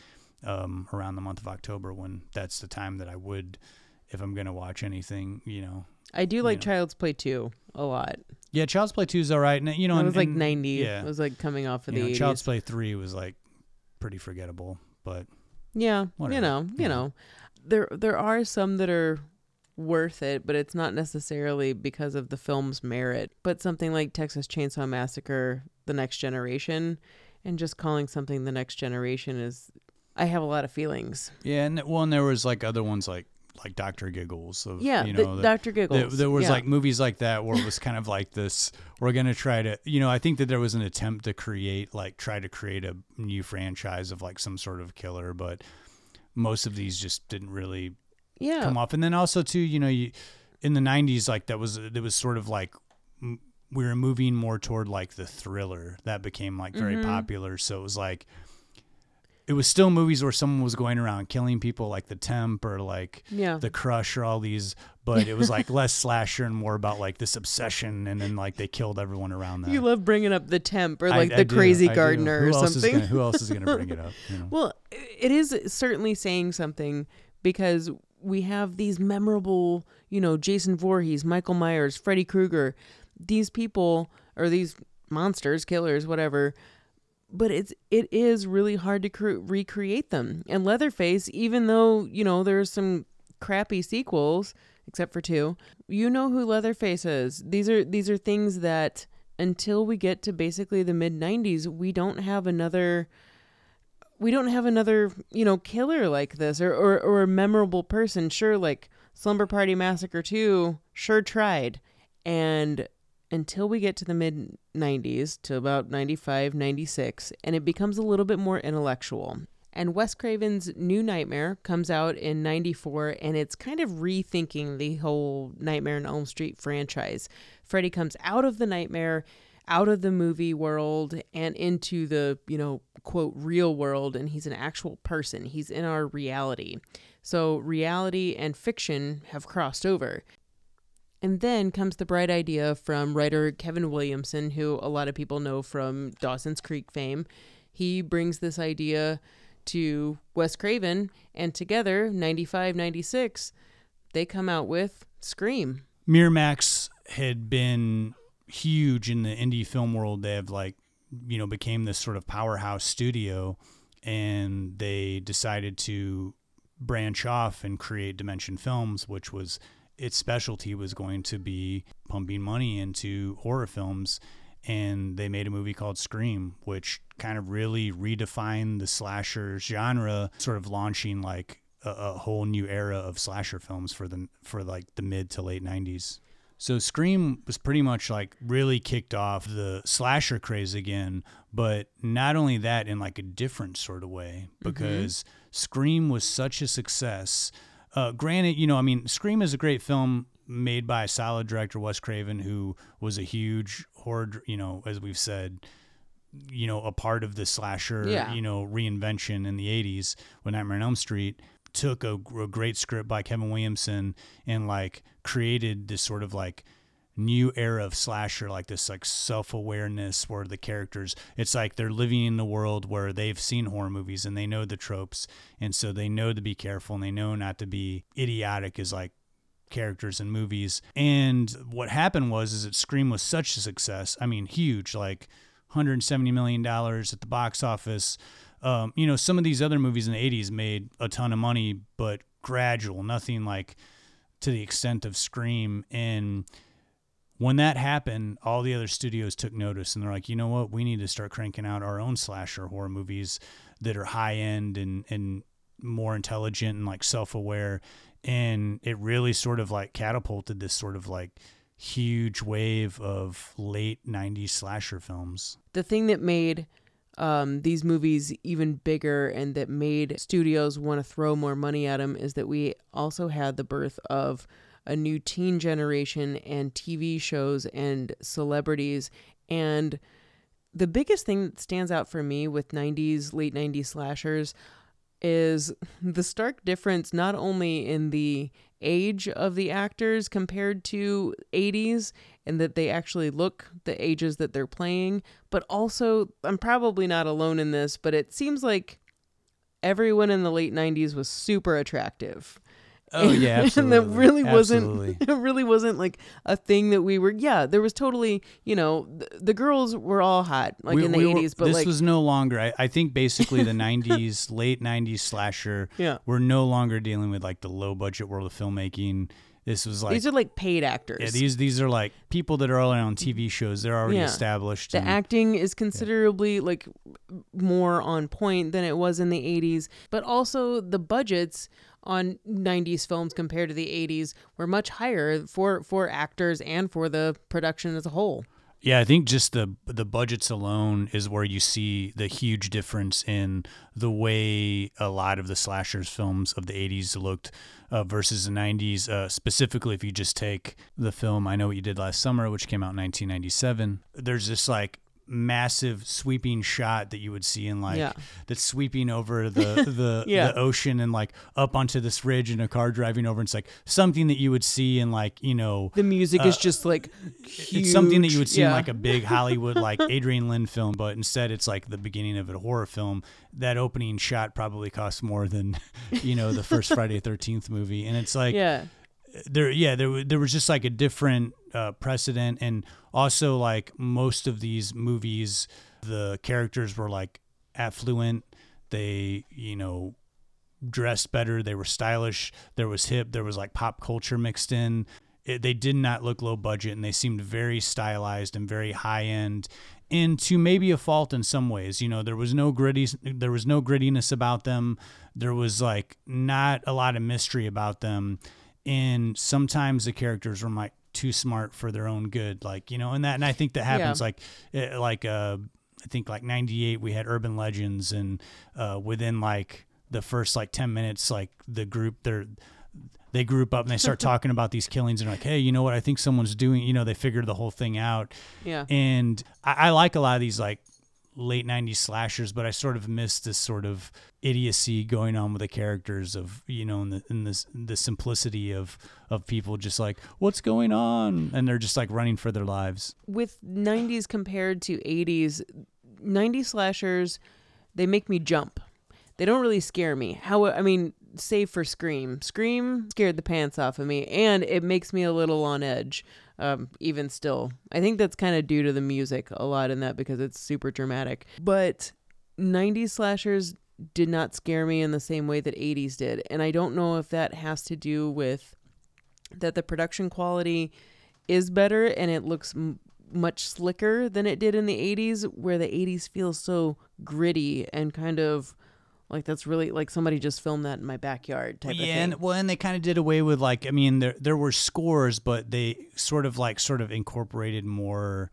um, around the month of October when that's the time that I would, if I'm gonna watch anything, you know. I do like Yeah. Child's Play 2 a lot. Yeah, Child's Play Two is all right, and you know, it and- was like and- 90. Yeah, It was like coming off of you the know, 80s. Child's Play Three was like pretty forgettable, but yeah. Whatever. You know, you Yeah. know. There there are some that are worth it, but it's not necessarily because of the film's merit. But something like Texas Chainsaw Massacre, The Next Generation, and just calling something The Next Generation is, I have a lot of feelings. Yeah, and well, and there was like other ones like like Doctor Giggles. Of, Yeah, you the- know, Dr. Giggles. There, there was yeah. like movies like that where it was kind of like this. We're gonna try to, you know, I think that there was an attempt to create like try to create a new franchise of like some sort of killer, but most of these just didn't really yeah. come off. And then also too, you know, you in the '90s, like that was it was sort of like m- we were moving more toward like the thriller that became like very Mm-hmm. popular. So it was like it was still movies where someone was going around killing people, like The Temp or like Yeah. The Crush or all these, but it was like less slasher and more about like this obsession, and then like they killed everyone around them You love bringing up the temp or like I the do, crazy do. gardener or something. gonna- who else is going to bring it up? You know? Well, it is certainly saying something because we have these memorable, you know, Jason Voorhees, Michael Myers, Freddy Krueger, these people or these monsters, killers, whatever. But it's it is really hard to cre- recreate them. And Leatherface, even though you know there's some crappy sequels, except for two, you know who Leatherface is. These are these are things that until we get to basically the mid '90s, we don't have another we don't have another, you know, killer like this or, or, or a memorable person. Sure, like Slumber Party Massacre 2, sure tried. And until we get to the mid 90s, to about 95, 96, and it becomes a little bit more intellectual. And Wes Craven's New Nightmare comes out in 94, and it's kind of rethinking the whole Nightmare on Elm Street franchise. Freddy comes out of the nightmare out of the movie world and into the, you know, quote, real world, and he's an actual person. He's in our reality. So reality and fiction have crossed over. And then comes the bright idea from writer Kevin Williamson, who a lot of people know from Dawson's Creek fame. He brings this idea to Wes Craven, and together, 95, 96, they come out with Scream. Miramax had been huge in the indie film world. They have like, you know, became this sort of powerhouse studio, and they decided to branch off and create Dimension Films, which was its specialty was going to be pumping money into horror films. And they made a movie called Scream, which kind of really redefined the slasher genre, sort of launching like a, a whole new era of slasher films for the for like the mid to late 90s. So Scream was pretty much like really kicked off the slasher craze again, but not only that in like a different sort of way mm-hmm. because Scream was such a success. Uh, granted, you know, I mean, Scream is a great film made by a solid director, Wes Craven, who was a huge horror, you know, as we've said, you know, a part of the slasher, Yeah. you know, reinvention in the 80s with Nightmare on Elm Street took a, a great script by Kevin Williamson and like created this sort of like new era of slasher like this like self-awareness where the characters it's like they're living in the world where they've seen horror movies and they know the tropes. And so they know to be careful and they know not to be idiotic as like characters in movies. And what happened was is that scream was such a success. I mean huge like 170 million dollars at the box office. Um, you know some of these other movies in the 80s made a ton of money but gradual nothing like to the extent of scream. And when that happened all the other studios took notice and they're like you know what? We need to start cranking out our own slasher horror movies that are high end and and more intelligent and like self-aware. And it really sort of like catapulted this sort of like huge wave of late 90s slasher films. The thing that made um, these movies even bigger and that made studios want to throw more money at them is that we also had the birth of a new teen generation and TV shows and celebrities. And the biggest thing that stands out for me with 90s, late 90s slashers is the stark difference not only in the age of the actors compared to 80s and that they actually look the ages that they're playing but also I'm probably not alone in this but it seems like everyone in the late 90s was super attractive oh yeah absolutely. and that really Absolutely. wasn't it really wasn't like a thing that we were yeah there was totally you know th- the girls were all hot like We- in the we 80s but this like was no longer I, I think basically the 90s late 90s slasher Yeah. we're no longer dealing with like the low budget world of filmmaking This was like These are like paid actors. yeah, these these are like people that are already on TV shows. They're already Yeah. established. the and- acting is considerably like more on point than it was in the 80s but also the budgets on 90s films compared to the 80s were much higher for for actors and for the production as a whole Yeah, I think just the the budgets alone is where you see the huge difference in the way a lot of the slashers films of the 80s looked uh, versus the 90s. Uh, specifically, if you just take the film "I Know What You Did Last Summer," which came out in 1997, there's this like massive sweeping shot that you would see in like Yeah. that's sweeping over the the, Yeah. the ocean and like up onto this ridge and a car driving over and it's like something that you would see in like you know the music is uh, just like it's something that you would see in like a big Hollywood like Adrian Lyne film, but instead it's like the beginning of a horror film. That opening shot probably costs more than you know the first Friday Thirteenth movie, and it's like yeah there yeah there there was just like a different uh, precedent, and also like most of these movies, the characters were like affluent. They you know dressed better. They were stylish. There was hip. There was like pop culture mixed in. It, they did not look low budget, and they seemed very stylized and very high end. And to maybe a fault in some ways, you know, there was no gritty, there was no grittiness about them. There was like not a lot of mystery about them, and sometimes the characters were like too smart for their own good, like you know, and that, and I think that happens Yeah. like, eh, like uh, I think like '98 we had Urban Legends, and uh, within like the first like 10 minutes like the group they're they group up and they start talking about these killings and like hey you know what? I think someone's doing you know they figured the whole thing out. Yeah. And I, I like a lot of these like late 90s slashers but i sort of miss this sort of idiocy going on with the characters of you know in the in this the simplicity of of people just like what's going on? And they're just like running for their lives. With 90s compared to 80s 90s slashers they make me jump. They don't really scare me. How i mean save for scream. Scream scared the pants off of me and it makes me a little on edge um, even still. I think that's kind of due to the music a lot in that because it's super dramatic. But 90s slashers did not scare me in the same way that 80s did. And i don't know if that has to do with that the production quality is better and it looks m- much slicker than it did in the 80s where the 80s feels so gritty and kind of like that's really like somebody just filmed that in my backyard type yeah, of thing. and well, and they kind of did away with like I mean there there were scores, but they sort of like sort of incorporated more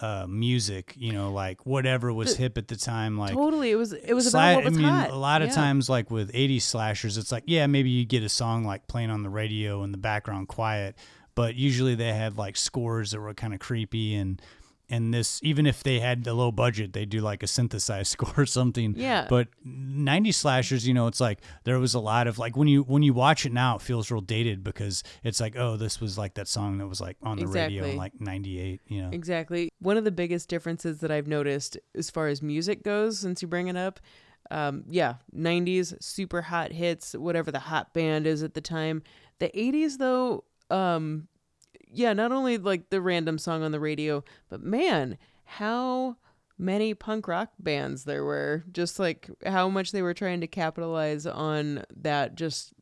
uh music, you know, like whatever was The- hip at the time, like. totally, it was it was sla- about what was I mean, hot. a lot of Yeah. times, like with '80s slashers, it's like, yeah, maybe you get a song like playing on the radio in the background, quiet, but usually they had like scores that were kind of creepy and and this even if they had the low budget, they'd do like a synthesized score or something. Yeah. But 90s slashers, you know, it's like there was a lot of like when you when you watch it now, it feels real dated because it's like, oh, this was like that song that was like on the radio in like 98, you know. Exactly. One of the biggest differences that I've noticed as far as music goes, since you bring it up, um, yeah, 90s, super hot hits, whatever the hot band is at the time. The 80s, though, um, yeah, not only like the random song on the radio, but man, how many punk rock bands there were. Just like how much they were trying to capitalize on that. Just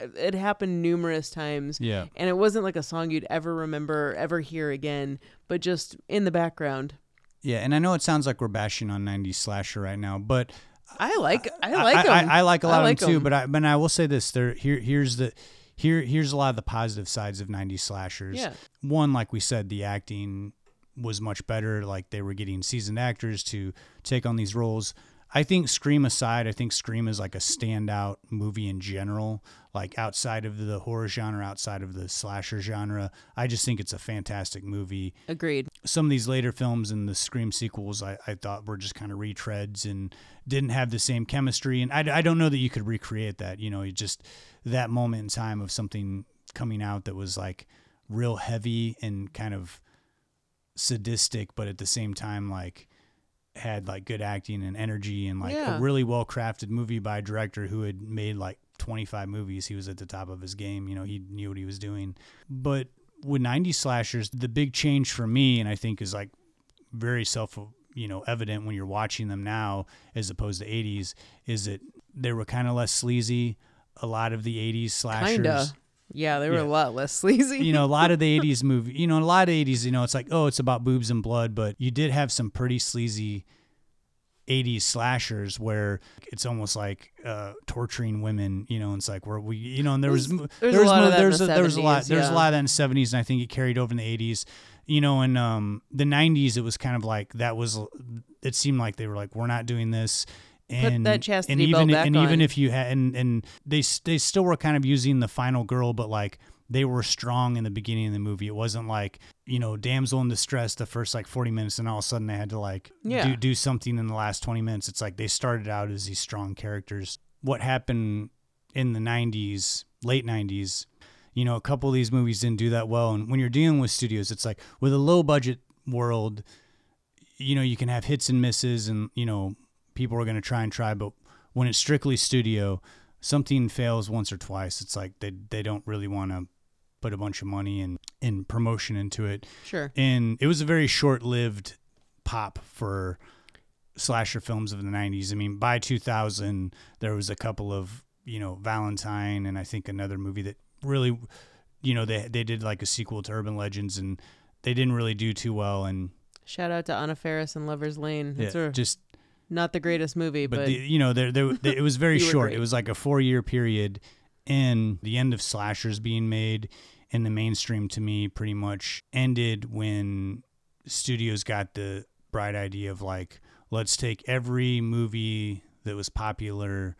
it happened numerous times Yeah. and it wasn't like a song you'd ever remember ever hear again but just in the background Yeah, and I know it sounds like we're bashing on 90s slasher right now, but i like i like I, them I, I like a lot like of them too, 'em. but I but I will say this: there here here's the here here's a lot of the positive sides of '90s slashers. Yeah. One, like we said, the acting was much better. Like they were getting seasoned actors to take on these roles. I think Scream aside, I think Scream is like a standout movie in general. Like outside of the horror genre, outside of the slasher genre, I just think it's a fantastic movie agreed some of these later films and the Scream sequels, I, I thought were just kind of retreads and didn't have the same chemistry. And I, I don't know that you could recreate that. You know, you just that moment in time of something coming out that was like real heavy and kind of sadistic, but at the same time, like had like good acting and energy and like Yeah. a really well crafted movie by a director who had made like 25 movies. He was at the top of his game. You know, he knew what he was doing. But with 90s slashers, the big change for me, and I think is like very self, you know, evident when you're watching them now as opposed to 80s, is that they were kind of less sleazy. A lot of the 80s slashers. kinda Yeah, they were Yeah. a lot less sleazy. you know, a lot of the 80s movie, you know, a lot of 80s, you know, it's like, oh, it's about boobs and blood, but you did have some pretty sleazy 80s slashers where it's almost like uh, torturing women, you know, and it's like where we, you know, and there was, There's- there there's a was, lot mo- that there's the a, there was a lot, 70s, there's a lot of that in the 70s, and I think it carried over in the 80s, you know, and um, the 90s, it was kind of like that was, it seemed like they were like, we're not doing this. And, that chastity and belt even back and even if you had and and they they still were kind of using the final girl, but like they were strong in the beginning of the movie. It wasn't like you know damsel in distress the first like forty minutes, and all of a sudden they had to like Yeah. do do something in the last twenty minutes. It's like they started out as these strong characters. What happened in the '90s, late '90s? You know, a couple of these movies didn't do that well, and when you're dealing with studios, it's like with a low budget world, you know, you can have hits and misses, and you know, people are going to try and try, but when it's strictly studio, something fails once or twice. It's like they they don't really want to put a bunch of money and in promotion into it. sure. And it was a very short-lived pop for slasher films of the 90s. I mean, by 2000 there was a couple of, you know, Valentine and I think another movie that really you know, they they did like a sequel to Urban Legends and they didn't really do too well and Shout out to Anna Faris and Lover's Lane. It's yeah, a, just not the greatest movie, but, but, the, you know, there, there, there- it was very short. It was like a four year period, and the end of slashers being made in the mainstream to me pretty much ended when studios got the bright idea of like, let's take every movie that was popular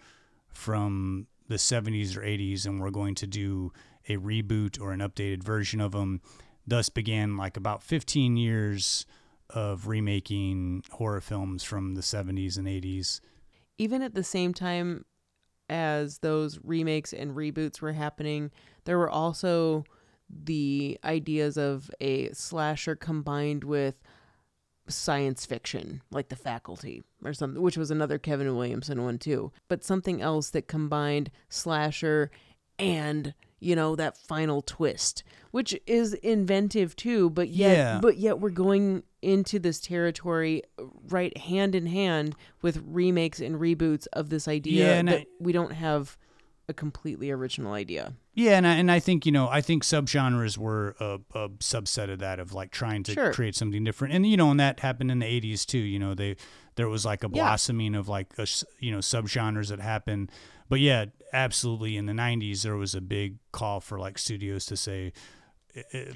from the 70s or 80s, and we're going to do a reboot or an updated version of them. Thus began like about 15 years of remaking horror films from the 70s and 80s. even at the same time as those remakes and reboots were happening, there were also the ideas of a slasher combined with science fiction, like The Faculty or something, which was another Kevin Williamson one too. But something else that combined slasher and you know that final twist, which is inventive too. But yet, Yeah. but yet we're going into this territory right hand in hand with remakes and reboots of this idea Yeah, that I- we don't have a completely original idea. Yeah, and I, and I think you know I think subgenres were a, a subset of that of like trying to Sure. create something different, and you know, and that happened in the '80s too. You know, they there was like a Yeah. blossoming of like a, you know subgenres that happened, but yeah, absolutely in the '90s there was a big call for like studios to say "I- I-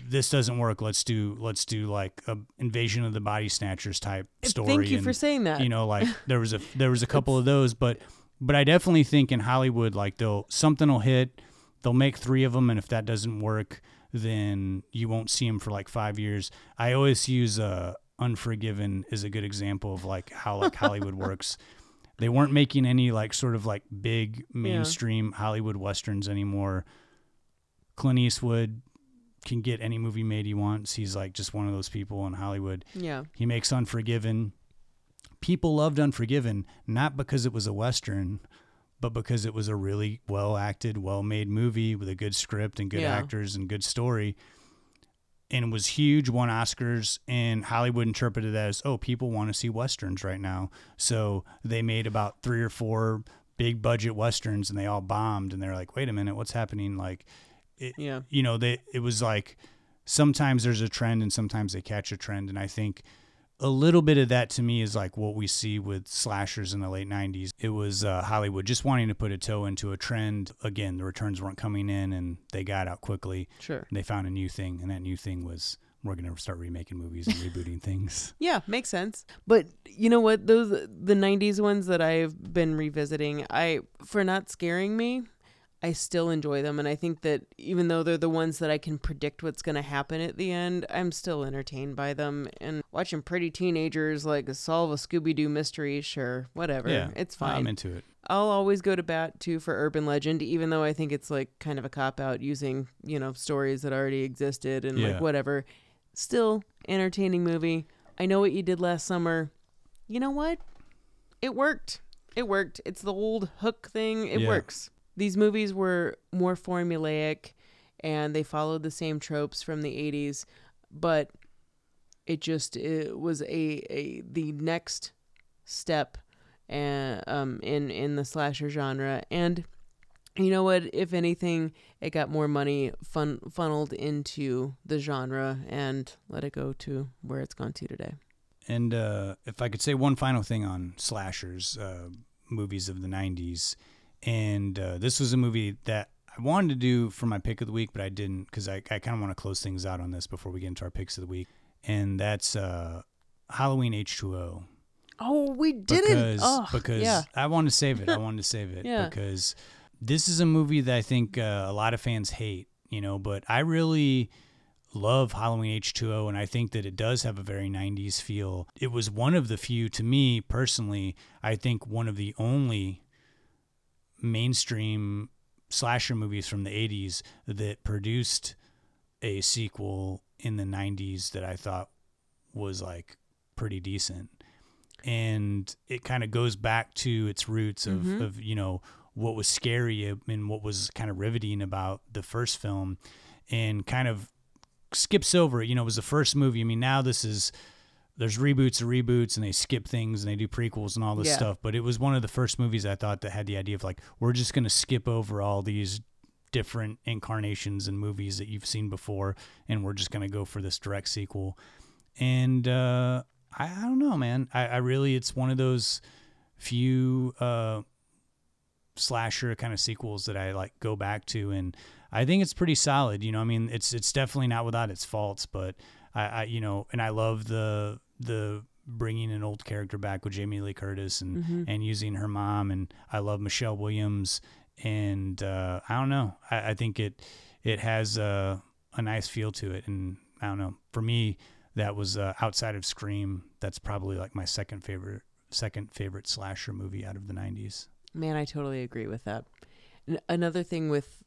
this doesn't work. Let's do let's do like a invasion of the body snatchers type story. Thank you and, for saying that. you know like there was a there was a couple of those but but i definitely think in hollywood like they'll something will hit they'll make three of them and if that doesn't work then you won't see them for like five years i always use uh unforgiven as a good example of like how like hollywood works they weren't making any like sort of like big mainstream hollywood westerns anymore clint eastwood can get any movie made he wants he's like just one of those people in hollywood yeah. he makes Unforgiven. People loved Unforgiven not because it was a western, but because it was a really well acted, well made movie with a good script and good Yeah. actors and good story. And it was huge, won Oscars, and Hollywood interpreted that as, oh, people want to see westerns right now. So they made about three or four big budget westerns, and they all bombed. And they're like, wait a minute, what's happening? Like, it, Yeah. you know, they it was like sometimes there's a trend and sometimes they catch a trend, and I think a little bit of that to me is like what we see with slashers in the late 90s. It was uh, Hollywood just wanting to put a toe into a trend. Again, the returns weren't coming in and they got out quickly. Sure. They found a new thing, and that new thing was we're going to start remaking movies and rebooting things. Yeah, makes sense. But you know what? Those the '90s ones that I've been revisiting, I for not scaring me, I still enjoy them, and I think that even though they're the ones that I can predict what's going to happen at the end, I'm still entertained by them. And watching pretty teenagers like solve a Scooby Doo mystery, sure, whatever, yeah, it's fine. I'm into it. I'll always go to bat too for urban legend, even though I think it's like kind of a cop out using you know stories that already existed and Yeah. like whatever. Still entertaining movie. I know what you did last summer. You know what? It worked. It worked. It's the old hook thing. It Yeah. works. These movies were more formulaic and they followed the same tropes from the 80s, but it just it was a, a the next step and um in in the slasher genre and you know what? If anything, it got more money fun funneled into the genre and let it go to where it's gone to today. And uh, if I could say one final thing on slashers, uh, movies of the 90s, and uh, this was a movie that I wanted to do for my pick of the week, but I didn't because I, I kind of want to close things out on this before we get into our picks of the week. And that's uh, Halloween H2O. Oh, we didn't. Because, oh, because yeah. I wanted to save it. I wanted to save it Yeah. because this is a movie that I think uh, a lot of fans hate, you know, but I really love Halloween H2O and I think that it does have a very 90s feel. It was one of the few to me personally, I think one of the only mainstream slasher movies from the 80s that produced a sequel in the 90s that I thought was like pretty decent. And it kind of goes back to its roots of, Mhm. of, you know, what was scary and what was kind of riveting about the first film and kind of skips over it. You know, it was the first movie. I mean, now this is there's reboots of reboots and they skip things and they do prequels and all this Yeah. stuff. But it was one of the first movies I thought that had the idea of like, we're just going to skip over all these different incarnations and movies that you've seen before and we're just going to go for this direct sequel. And uh, I, I don't know, man. I, I really, it's one of those few uh, slasher kind of sequels that I like go back to. And I think it's pretty solid. You know, I mean, it's, it's definitely not without its faults, but I, I you know, and I love the, the bringing an old character back with Jamie Lee Curtis and, Mm-hmm. and using her mom. And I love Michelle Williams. And uh, I don't know. I, I think it it has a, a nice feel to it. And I don't know. For me, that was uh, outside of Scream. That's probably like my second favorite second favorite slasher movie out of the '90s. Man, I totally agree with that. Another thing with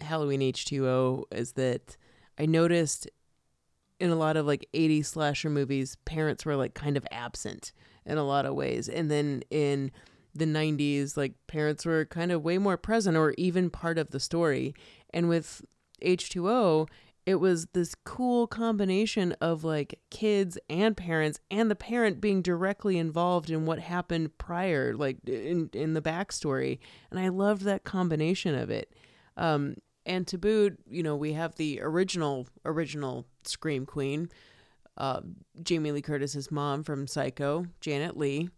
Halloween H2O is that I noticed in a lot of like 80s slasher movies, parents were like kind of absent in a lot of ways. And then in the 90s, like parents were kind of way more present or even part of the story. And with H2O, it was this cool combination of like kids and parents and the parent being directly involved in what happened prior like in in the backstory and i loved that combination of it um and to boot you know we have the original original scream queen uh jamie lee curtis's mom from psycho janet leigh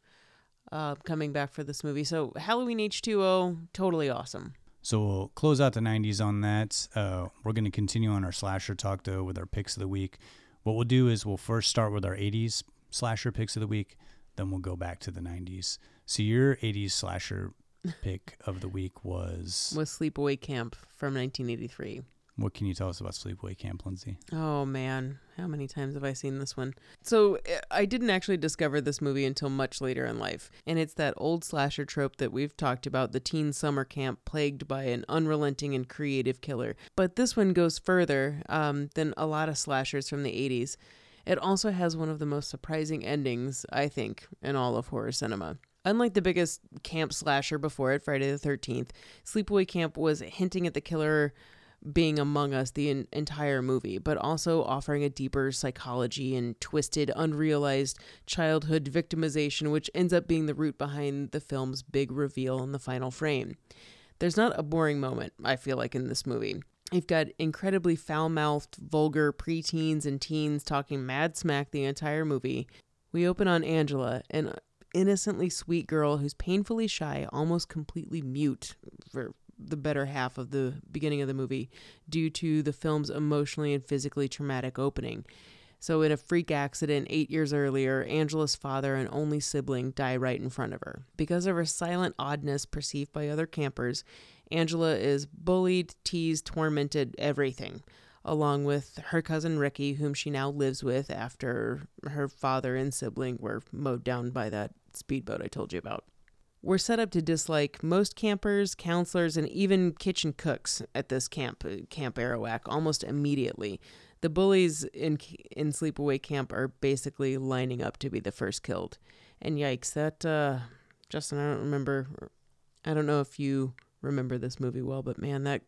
uh coming back for this movie so halloween h2o totally awesome So we'll close out the 90s on that. Uh, we're going to continue on our slasher talk, though, with our picks of the week. What we'll do is we'll first start with our 80s slasher picks of the week, then we'll go back to the 90s. So your 80s slasher pick of the week was. was sleepaway camp from 1983 What can you tell us about Sleepaway Camp, Lindsay? Oh man, how many times have I seen this one? So eh, I didn't actually discover this movie until much later in life, and it's that old slasher trope that we've talked about the teen summer camp plagued by an unrelenting and creative killer. But this one goes further um, than a lot of slashers from the 80s. It also has one of the most surprising endings, I think, in all of horror cinema. Unlike the biggest camp slasher before it, Friday the 13th, Sleepaway Camp was hinting at the killer being among us the en- entire movie, but also offering a deeper psychology and twisted, unrealized childhood victimization, which ends up being the root behind the film's big reveal in the final frame. There's not a boring moment, I feel like, in this movie. You've got incredibly foul mouthed, vulgar preteens and teens talking mad smack the entire movie. We open on Angela, an innocently sweet girl who's painfully shy, almost completely mute for the better half of the beginning of the movie due to the film's emotionally and physically traumatic opening. So, in a freak accident eight years earlier, Angela's father and only sibling die right in front of her. Because of her silent oddness perceived by other campers, Angela is bullied, teased, tormented, everything, along with her cousin Ricky, whom she now lives with after her father and sibling were mowed down by that speedboat I told you about. We're set up to dislike most campers, counselors, and even kitchen cooks at this camp, Camp Arawak, almost immediately. The bullies in in Sleepaway Camp are basically lining up to be the first killed. And yikes, that uh, Justin, I don't remember. I don't know if you remember this movie well, but man, that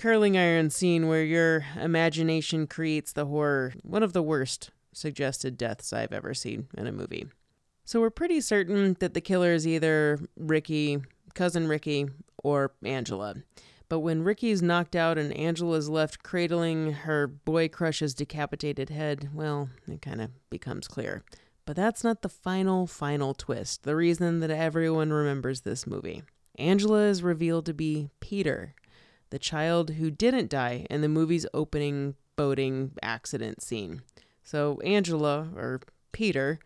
curling iron scene where your imagination creates the horror, one of the worst suggested deaths I've ever seen in a movie. So we're pretty certain that the killer is either Ricky, cousin Ricky, or Angela. But when Ricky's knocked out and Angela's left cradling her boy crush's decapitated head, well, it kind of becomes clear. But that's not the final, final twist, the reason that everyone remembers this movie. Angela is revealed to be Peter, the child who didn't die in the movie's opening boating accident scene. So, Angela, or Peter,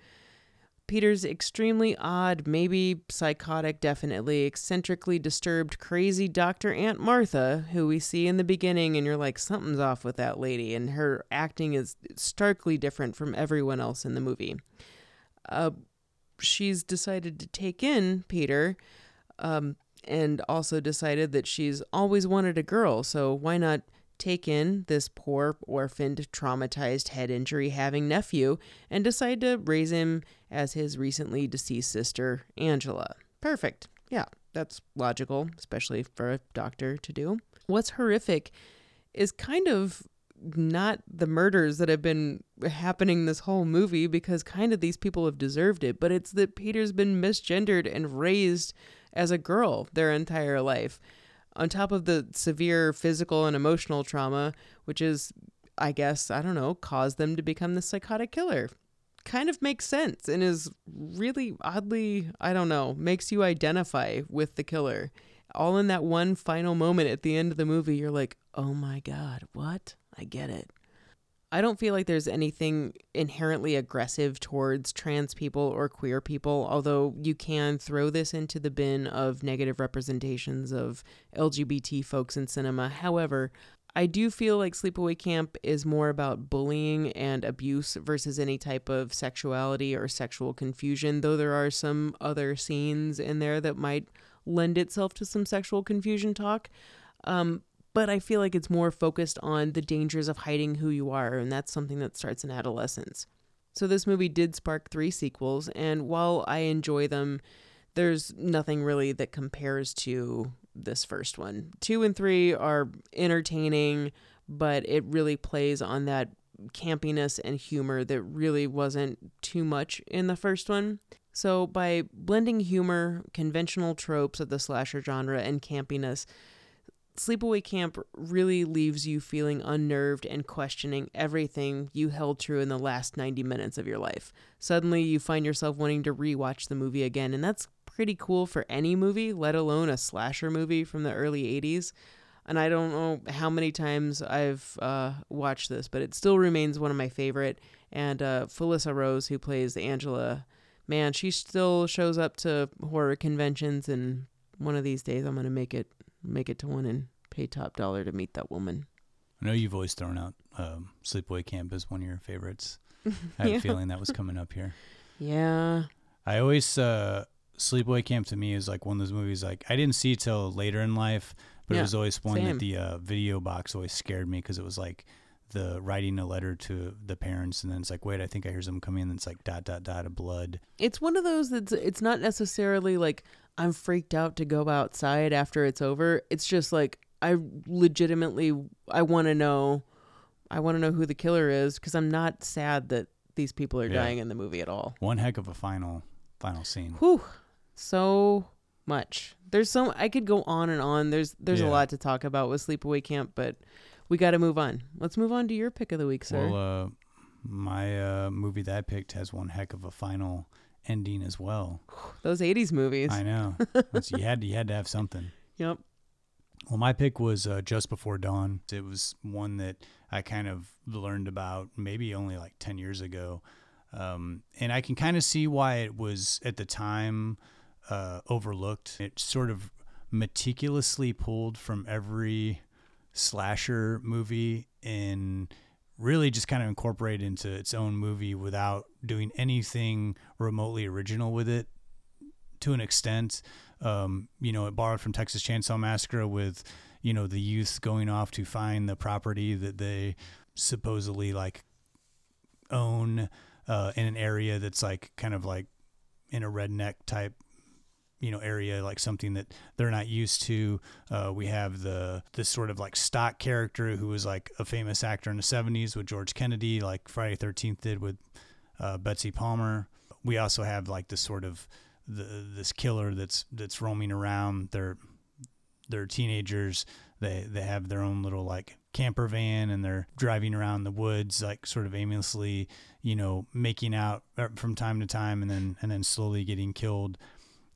Peter's extremely odd, maybe psychotic, definitely eccentrically disturbed, crazy Dr. Aunt Martha, who we see in the beginning, and you're like, something's off with that lady, and her acting is starkly different from everyone else in the movie. Uh, she's decided to take in Peter, um, and also decided that she's always wanted a girl, so why not take in this poor, orphaned, traumatized, head injury having nephew and decide to raise him as his recently deceased sister, Angela. Perfect. Yeah, that's logical, especially for a doctor to do. What's horrific is kind of not the murders that have been happening this whole movie because kind of these people have deserved it, but it's that Peter's been misgendered and raised as a girl their entire life. On top of the severe physical and emotional trauma, which is, I guess, I don't know, caused them to become the psychotic killer. Kind of makes sense and is really oddly, I don't know, makes you identify with the killer. All in that one final moment at the end of the movie, you're like, oh my God, what? I get it. I don't feel like there's anything inherently aggressive towards trans people or queer people, although you can throw this into the bin of negative representations of LGBT folks in cinema. However, I do feel like Sleepaway Camp is more about bullying and abuse versus any type of sexuality or sexual confusion, though there are some other scenes in there that might lend itself to some sexual confusion talk. Um, but I feel like it's more focused on the dangers of hiding who you are, and that's something that starts in adolescence. So this movie did spark three sequels, and while I enjoy them, there's nothing really that compares to this first one. Two and three are entertaining, but it really plays on that campiness and humor that really wasn't too much in the first one. So, by blending humor, conventional tropes of the slasher genre, and campiness, Sleepaway Camp really leaves you feeling unnerved and questioning everything you held true in the last 90 minutes of your life. Suddenly, you find yourself wanting to rewatch the movie again, and that's pretty cool for any movie, let alone a slasher movie from the early 80s. And I don't know how many times I've uh, watched this, but it still remains one of my favorite. And uh, Felissa Rose, who plays Angela, man, she still shows up to horror conventions, and one of these days I'm gonna make it make it to one and pay top dollar to meet that woman. I know you've always thrown out um, Sleepaway Camp as one of your favorites. I had Yeah. a feeling that was coming up here. Yeah. I always uh, Sleepaway Camp to me is like one of those movies like I didn't see till later in life, but Yeah, it was always one same. that the uh, video box always scared me because it was like the writing a letter to the parents and then it's like wait I think I hear something coming and it's like dot dot dot of blood. It's one of those that's it's not necessarily like I'm freaked out to go outside after it's over. It's just like I legitimately I want to know I want to know who the killer is because I'm not sad that these people are Yeah. dying in the movie at all. One heck of a final final scene. Whew. So much. There's so I could go on and on. There's there's a lot to talk about with Sleepaway Camp, but we got to move on. Let's move on to your pick of the week, sir. Well, uh, my uh, movie that I picked has one heck of a final ending as well. Those 80s movies. I know. You had you had to have something. Yep. Well, my pick was uh, Just Before Dawn. It was one that I kind of learned about maybe only like 10 years ago. Um, and I can kind of see why it was at the time uh, overlooked. It sort of meticulously pulled from every slasher movie and really just kind of incorporated into its own movie without doing anything remotely original with it to an extent. Um, you know, it borrowed from Texas Chainsaw Massacre with, you know, the youth going off to find the property that they supposedly like own uh, in an area that's like kind of like in a redneck type you know area like something that they're not used to uh, we have the this sort of like stock character who was like a famous actor in the 70s with george kennedy like friday 13th did with uh, betsy palmer we also have like this sort of the, this killer that's that's roaming around they're they're teenagers. They they have their own little like camper van and they're driving around the woods like sort of aimlessly, you know, making out uh, from time to time and then and then slowly getting killed.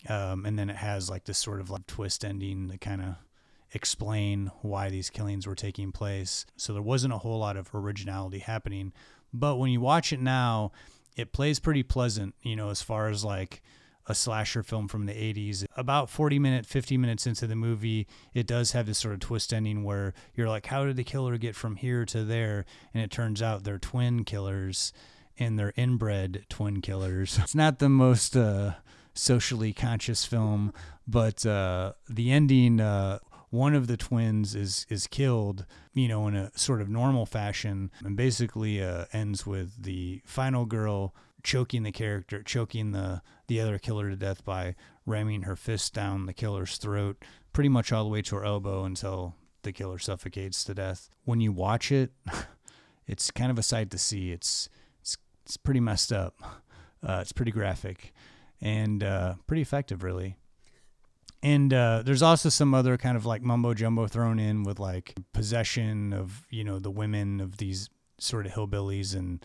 Um, and then it has like this sort of like twist ending that kind of explain why these killings were taking place. So there wasn't a whole lot of originality happening. But when you watch it now, it plays pretty pleasant, you know, as far as like a slasher film from the 80s. About 40 minute, 50 minutes into the movie, it does have this sort of twist ending where you're like, how did the killer get from here to there? And it turns out they're twin killers and they're inbred twin killers. It's not the most uh, socially conscious film, but uh, the ending, uh, one of the twins is is killed, you know, in a sort of normal fashion, and basically uh, ends with the final girl choking the character, choking the the other killer to death by ramming her fist down the killer's throat, pretty much all the way to her elbow until the killer suffocates to death. When you watch it, it's kind of a sight to see. It's it's it's pretty messed up. Uh, it's pretty graphic and uh, pretty effective, really. And uh, there's also some other kind of like mumbo jumbo thrown in with like possession of you know the women of these sort of hillbillies and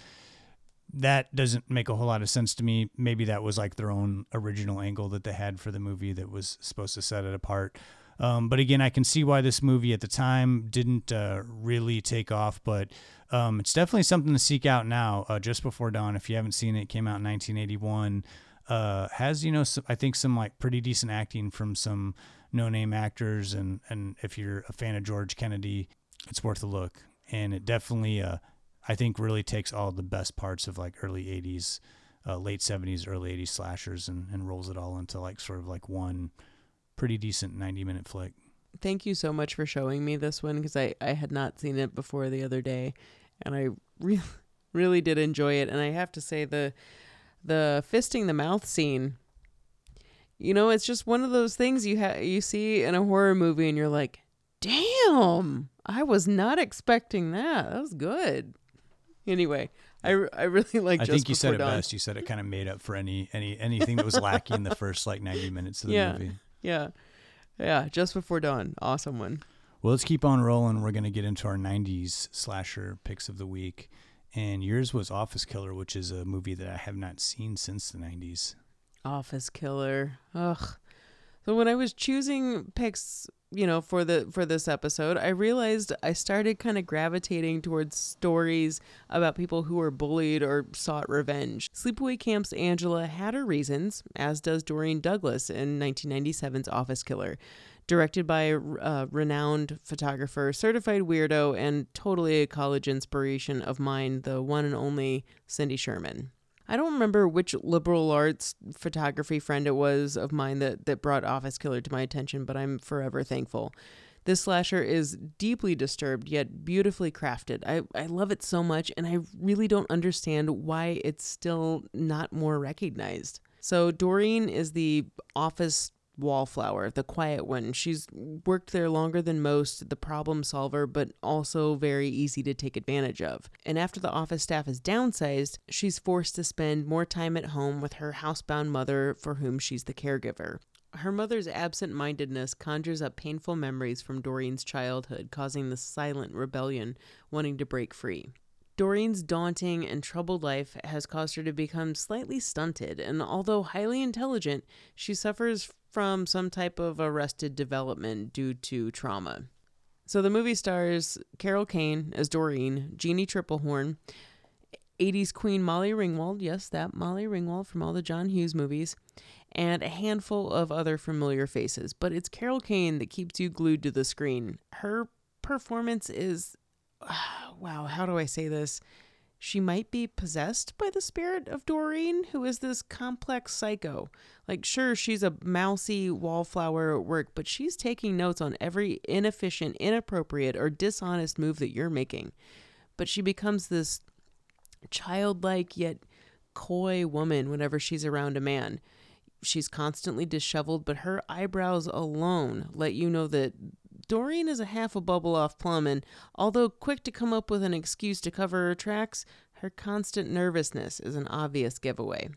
that doesn't make a whole lot of sense to me. Maybe that was like their own original angle that they had for the movie that was supposed to set it apart. Um, but again, I can see why this movie at the time didn't uh, really take off, but um, it's definitely something to seek out now. Uh, Just Before Dawn, if you haven't seen it, it came out in 1981. Uh, has you know, some, I think some like pretty decent acting from some no-name actors, and and if you're a fan of George Kennedy, it's worth a look. And it definitely uh, I think really takes all the best parts of like early 80s, uh, late 70s, early 80s slashers and, and rolls it all into like sort of like one pretty decent 90 minute flick. Thank you so much for showing me this one because I, I had not seen it before the other day and I really really did enjoy it and I have to say the the fisting the mouth scene you know it's just one of those things you ha- you see in a horror movie and you're like damn I was not expecting that that was good Anyway, I, I really like. I Just think you said it Dawn. best. You said it kind of made up for any any anything that was lacking in the first like ninety minutes of the Yeah. movie. Yeah, yeah. Just before dawn, awesome one. Well, let's keep on rolling. We're gonna get into our '90s slasher picks of the week, and yours was Office Killer, which is a movie that I have not seen since the '90s. Office Killer. Ugh. So when I was choosing picks, you know, for the for this episode, I realized I started kind of gravitating towards stories about people who were bullied or sought revenge. Sleepaway Camp's Angela had her reasons, as does Doreen Douglas in 1997's Office Killer. Directed by a uh, renowned photographer, certified weirdo, and totally a college inspiration of mine, the one and only Cindy Sherman. I don't remember which liberal arts photography friend it was of mine that, that brought Office Killer to my attention, but I'm forever thankful. This slasher is deeply disturbed yet beautifully crafted. I, I love it so much, and I really don't understand why it's still not more recognized. So, Doreen is the office wallflower, the quiet one. She's worked there longer than most, the problem solver, but also very easy to take advantage of. And after the office staff is downsized, she's forced to spend more time at home with her housebound mother, for whom she's the caregiver. Her mother's absent mindedness conjures up painful memories from Doreen's childhood, causing the silent rebellion wanting to break free. Doreen's daunting and troubled life has caused her to become slightly stunted, and although highly intelligent, she suffers from some type of arrested development due to trauma. So the movie stars Carol Kane as Doreen, Jeannie Tripplehorn, 80s queen Molly Ringwald, yes, that Molly Ringwald from all the John Hughes movies, and a handful of other familiar faces. But it's Carol Kane that keeps you glued to the screen. Her performance is wow, how do I say this? She might be possessed by the spirit of Doreen, who is this complex psycho. Like, sure, she's a mousy wallflower at work, but she's taking notes on every inefficient, inappropriate, or dishonest move that you're making. But she becomes this childlike yet coy woman whenever she's around a man. She's constantly disheveled, but her eyebrows alone let you know that Doreen is a half a bubble off plum, and although quick to come up with an excuse to cover her tracks, her constant nervousness is an obvious giveaway.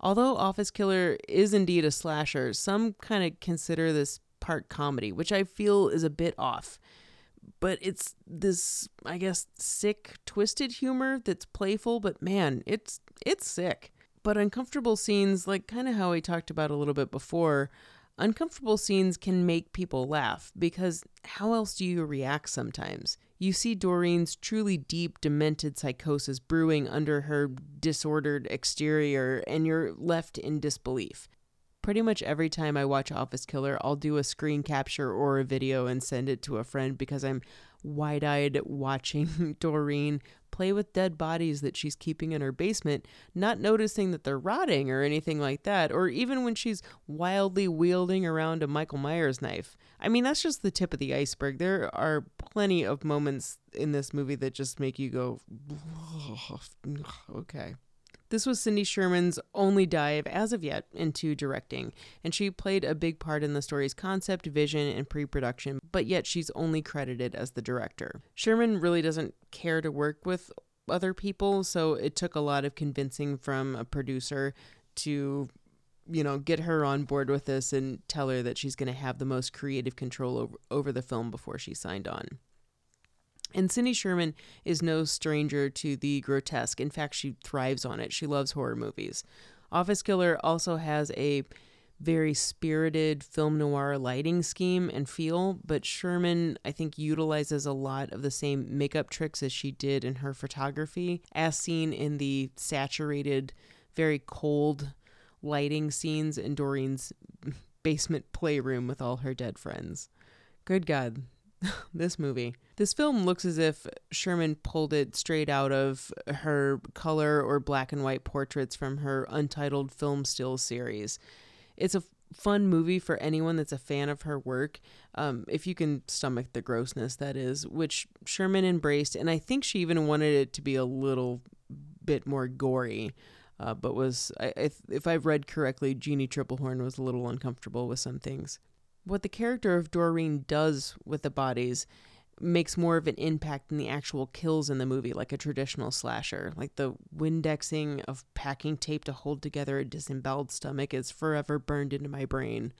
Although Office Killer is indeed a slasher, some kind of consider this part comedy, which I feel is a bit off. But it's this, I guess, sick, twisted humor that's playful, but man, it's it's sick. But uncomfortable scenes, like kind of how we talked about a little bit before, uncomfortable scenes can make people laugh because how else do you react sometimes? You see Doreen's truly deep, demented psychosis brewing under her disordered exterior, and you're left in disbelief. Pretty much every time I watch Office Killer, I'll do a screen capture or a video and send it to a friend because I'm wide eyed watching Doreen play with dead bodies that she's keeping in her basement, not noticing that they're rotting or anything like that, or even when she's wildly wielding around a Michael Myers knife. I mean, that's just the tip of the iceberg. There are plenty of moments in this movie that just make you go, okay. This was Cindy Sherman's only dive, as of yet, into directing, and she played a big part in the story's concept, vision, and pre production, but yet she's only credited as the director. Sherman really doesn't care to work with other people, so it took a lot of convincing from a producer to you know, get her on board with this and tell her that she's going to have the most creative control over, over the film before she signed on. And Cindy Sherman is no stranger to the grotesque. In fact, she thrives on it. She loves horror movies. Office Killer also has a very spirited film noir lighting scheme and feel, but Sherman, I think, utilizes a lot of the same makeup tricks as she did in her photography, as seen in the saturated, very cold lighting scenes in Doreen's basement playroom with all her dead friends. Good God, this movie. This film looks as if Sherman pulled it straight out of her color or black and white portraits from her untitled film still series. It's a fun movie for anyone that's a fan of her work, um, if you can stomach the grossness, that is, which Sherman embraced, and I think she even wanted it to be a little bit more gory. Uh, but was I, if, if I've read correctly, Jeannie Tripplehorn was a little uncomfortable with some things what the character of Doreen does with the bodies makes more of an impact than the actual kills in the movie, like a traditional slasher. Like the Windexing of packing tape to hold together a disemboweled stomach is forever burned into my brain.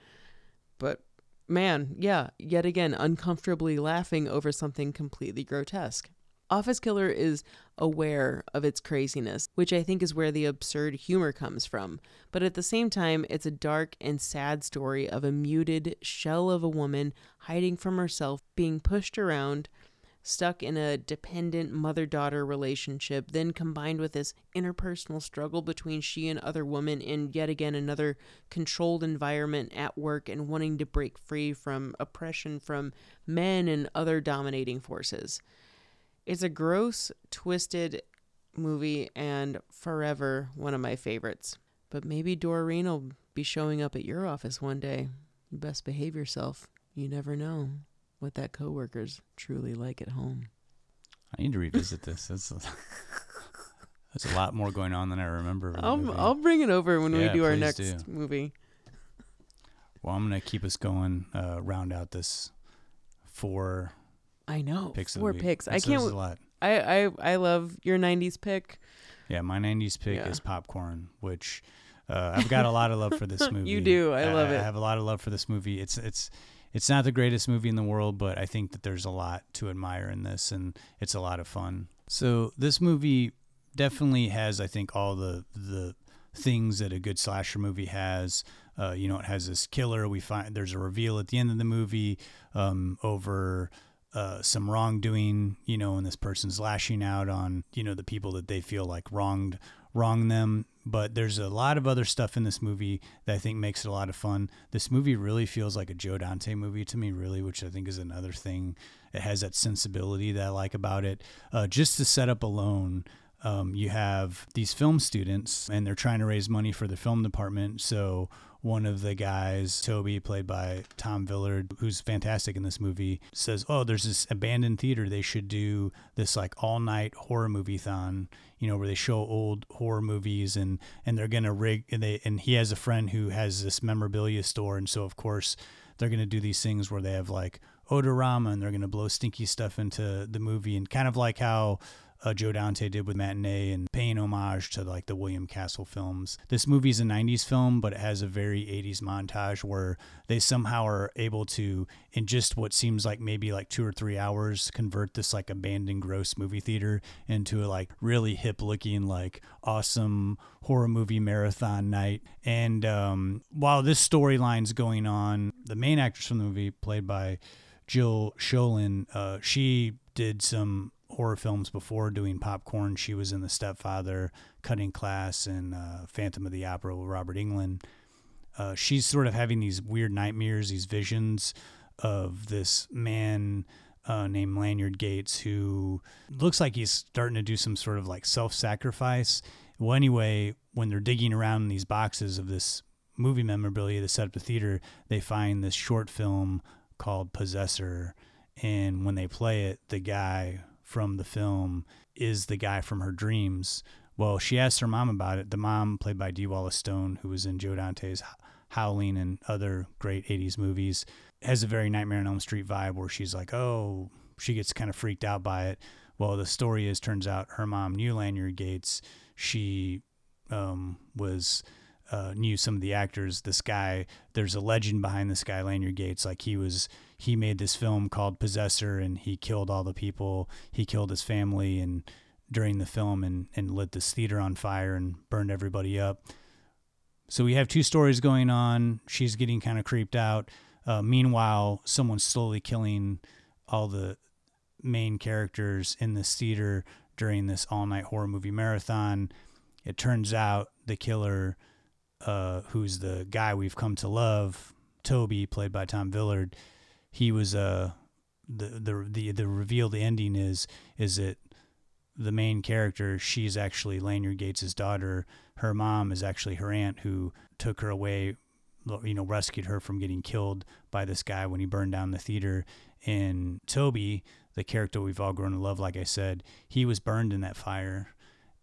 But man, yeah, yet again, uncomfortably laughing over something completely grotesque. Office Killer is aware of its craziness, which I think is where the absurd humor comes from. But at the same time, it's a dark and sad story of a muted shell of a woman hiding from herself, being pushed around, stuck in a dependent mother daughter relationship, then combined with this interpersonal struggle between she and other women in yet again another controlled environment at work and wanting to break free from oppression from men and other dominating forces. It's a gross, twisted movie and forever one of my favorites. But maybe Doreen will be showing up at your office one day. You best behave yourself. You never know what that coworker's truly like at home. I need to revisit this. That's a, that's a lot more going on than I remember. I'll, I'll bring it over when yeah, we do our next do. movie. Well, I'm going to keep us going, uh, round out this four I know. Picks four picks. I can't. A lot. I, I I love your '90s pick. Yeah, my '90s pick yeah. is popcorn, which uh, I've got a lot of love for this movie. you do. I, I love it. I have a lot of love for this movie. It's it's it's not the greatest movie in the world, but I think that there's a lot to admire in this, and it's a lot of fun. So this movie definitely has, I think, all the the things that a good slasher movie has. Uh, you know, it has this killer. We find there's a reveal at the end of the movie um, over uh, some wrongdoing, you know, and this person's lashing out on, you know, the people that they feel like wronged wrong them. But there's a lot of other stuff in this movie that I think makes it a lot of fun. This movie really feels like a Joe Dante movie to me, really, which I think is another thing. It has that sensibility that I like about it. Uh, just to set up alone, um, you have these film students and they're trying to raise money for the film department. So one of the guys, Toby, played by Tom Villard, who's fantastic in this movie, says, "Oh, there's this abandoned theater. They should do this like all night horror movie thon, you know, where they show old horror movies and and they're gonna rig and they and he has a friend who has this memorabilia store, and so of course they're gonna do these things where they have like odorama and they're gonna blow stinky stuff into the movie and kind of like how." Uh, Joe Dante did with Matinee and paying homage to like the William Castle films. This movie is a 90s film, but it has a very 80s montage where they somehow are able to, in just what seems like maybe like two or three hours, convert this like abandoned gross movie theater into a like really hip looking, like awesome horror movie marathon night. And um, while this storyline's going on, the main actress from the movie, played by Jill Schoelen, uh, she did some horror films before doing popcorn. She was in The Stepfather, Cutting Class, and uh, Phantom of the Opera with Robert Englund. Uh, she's sort of having these weird nightmares, these visions of this man uh, named Lanyard Gates who looks like he's starting to do some sort of like self sacrifice. Well, anyway, when they're digging around in these boxes of this movie memorabilia to set up the theater, they find this short film called Possessor. And when they play it, the guy from the film is the guy from her dreams. Well, she asked her mom about it. The mom, played by Dee Wallace Stone, who was in Joe Dante's Howling and other great 80s movies, has a very Nightmare on Elm Street vibe where she's like, oh, she gets kind of freaked out by it. Well, the story is, turns out her mom knew Lanyard Gates. She um, was uh, knew some of the actors. This guy, there's a legend behind this guy, Lanyard Gates. Like he was, he made this film called Possessor, and he killed all the people. He killed his family, and during the film, and and lit this theater on fire and burned everybody up. So we have two stories going on. She's getting kind of creeped out. Uh, meanwhile, someone's slowly killing all the main characters in this theater during this all night horror movie marathon. It turns out the killer uh, who's the guy we've come to love, Toby, played by Tom Villard, he was uh, the the the the revealed ending is is that the main character she's actually Lanyard Gates' daughter. Her mom is actually her aunt who took her away, you know, rescued her from getting killed by this guy when he burned down the theater. And Toby, the character we've all grown to love, like I said, he was burned in that fire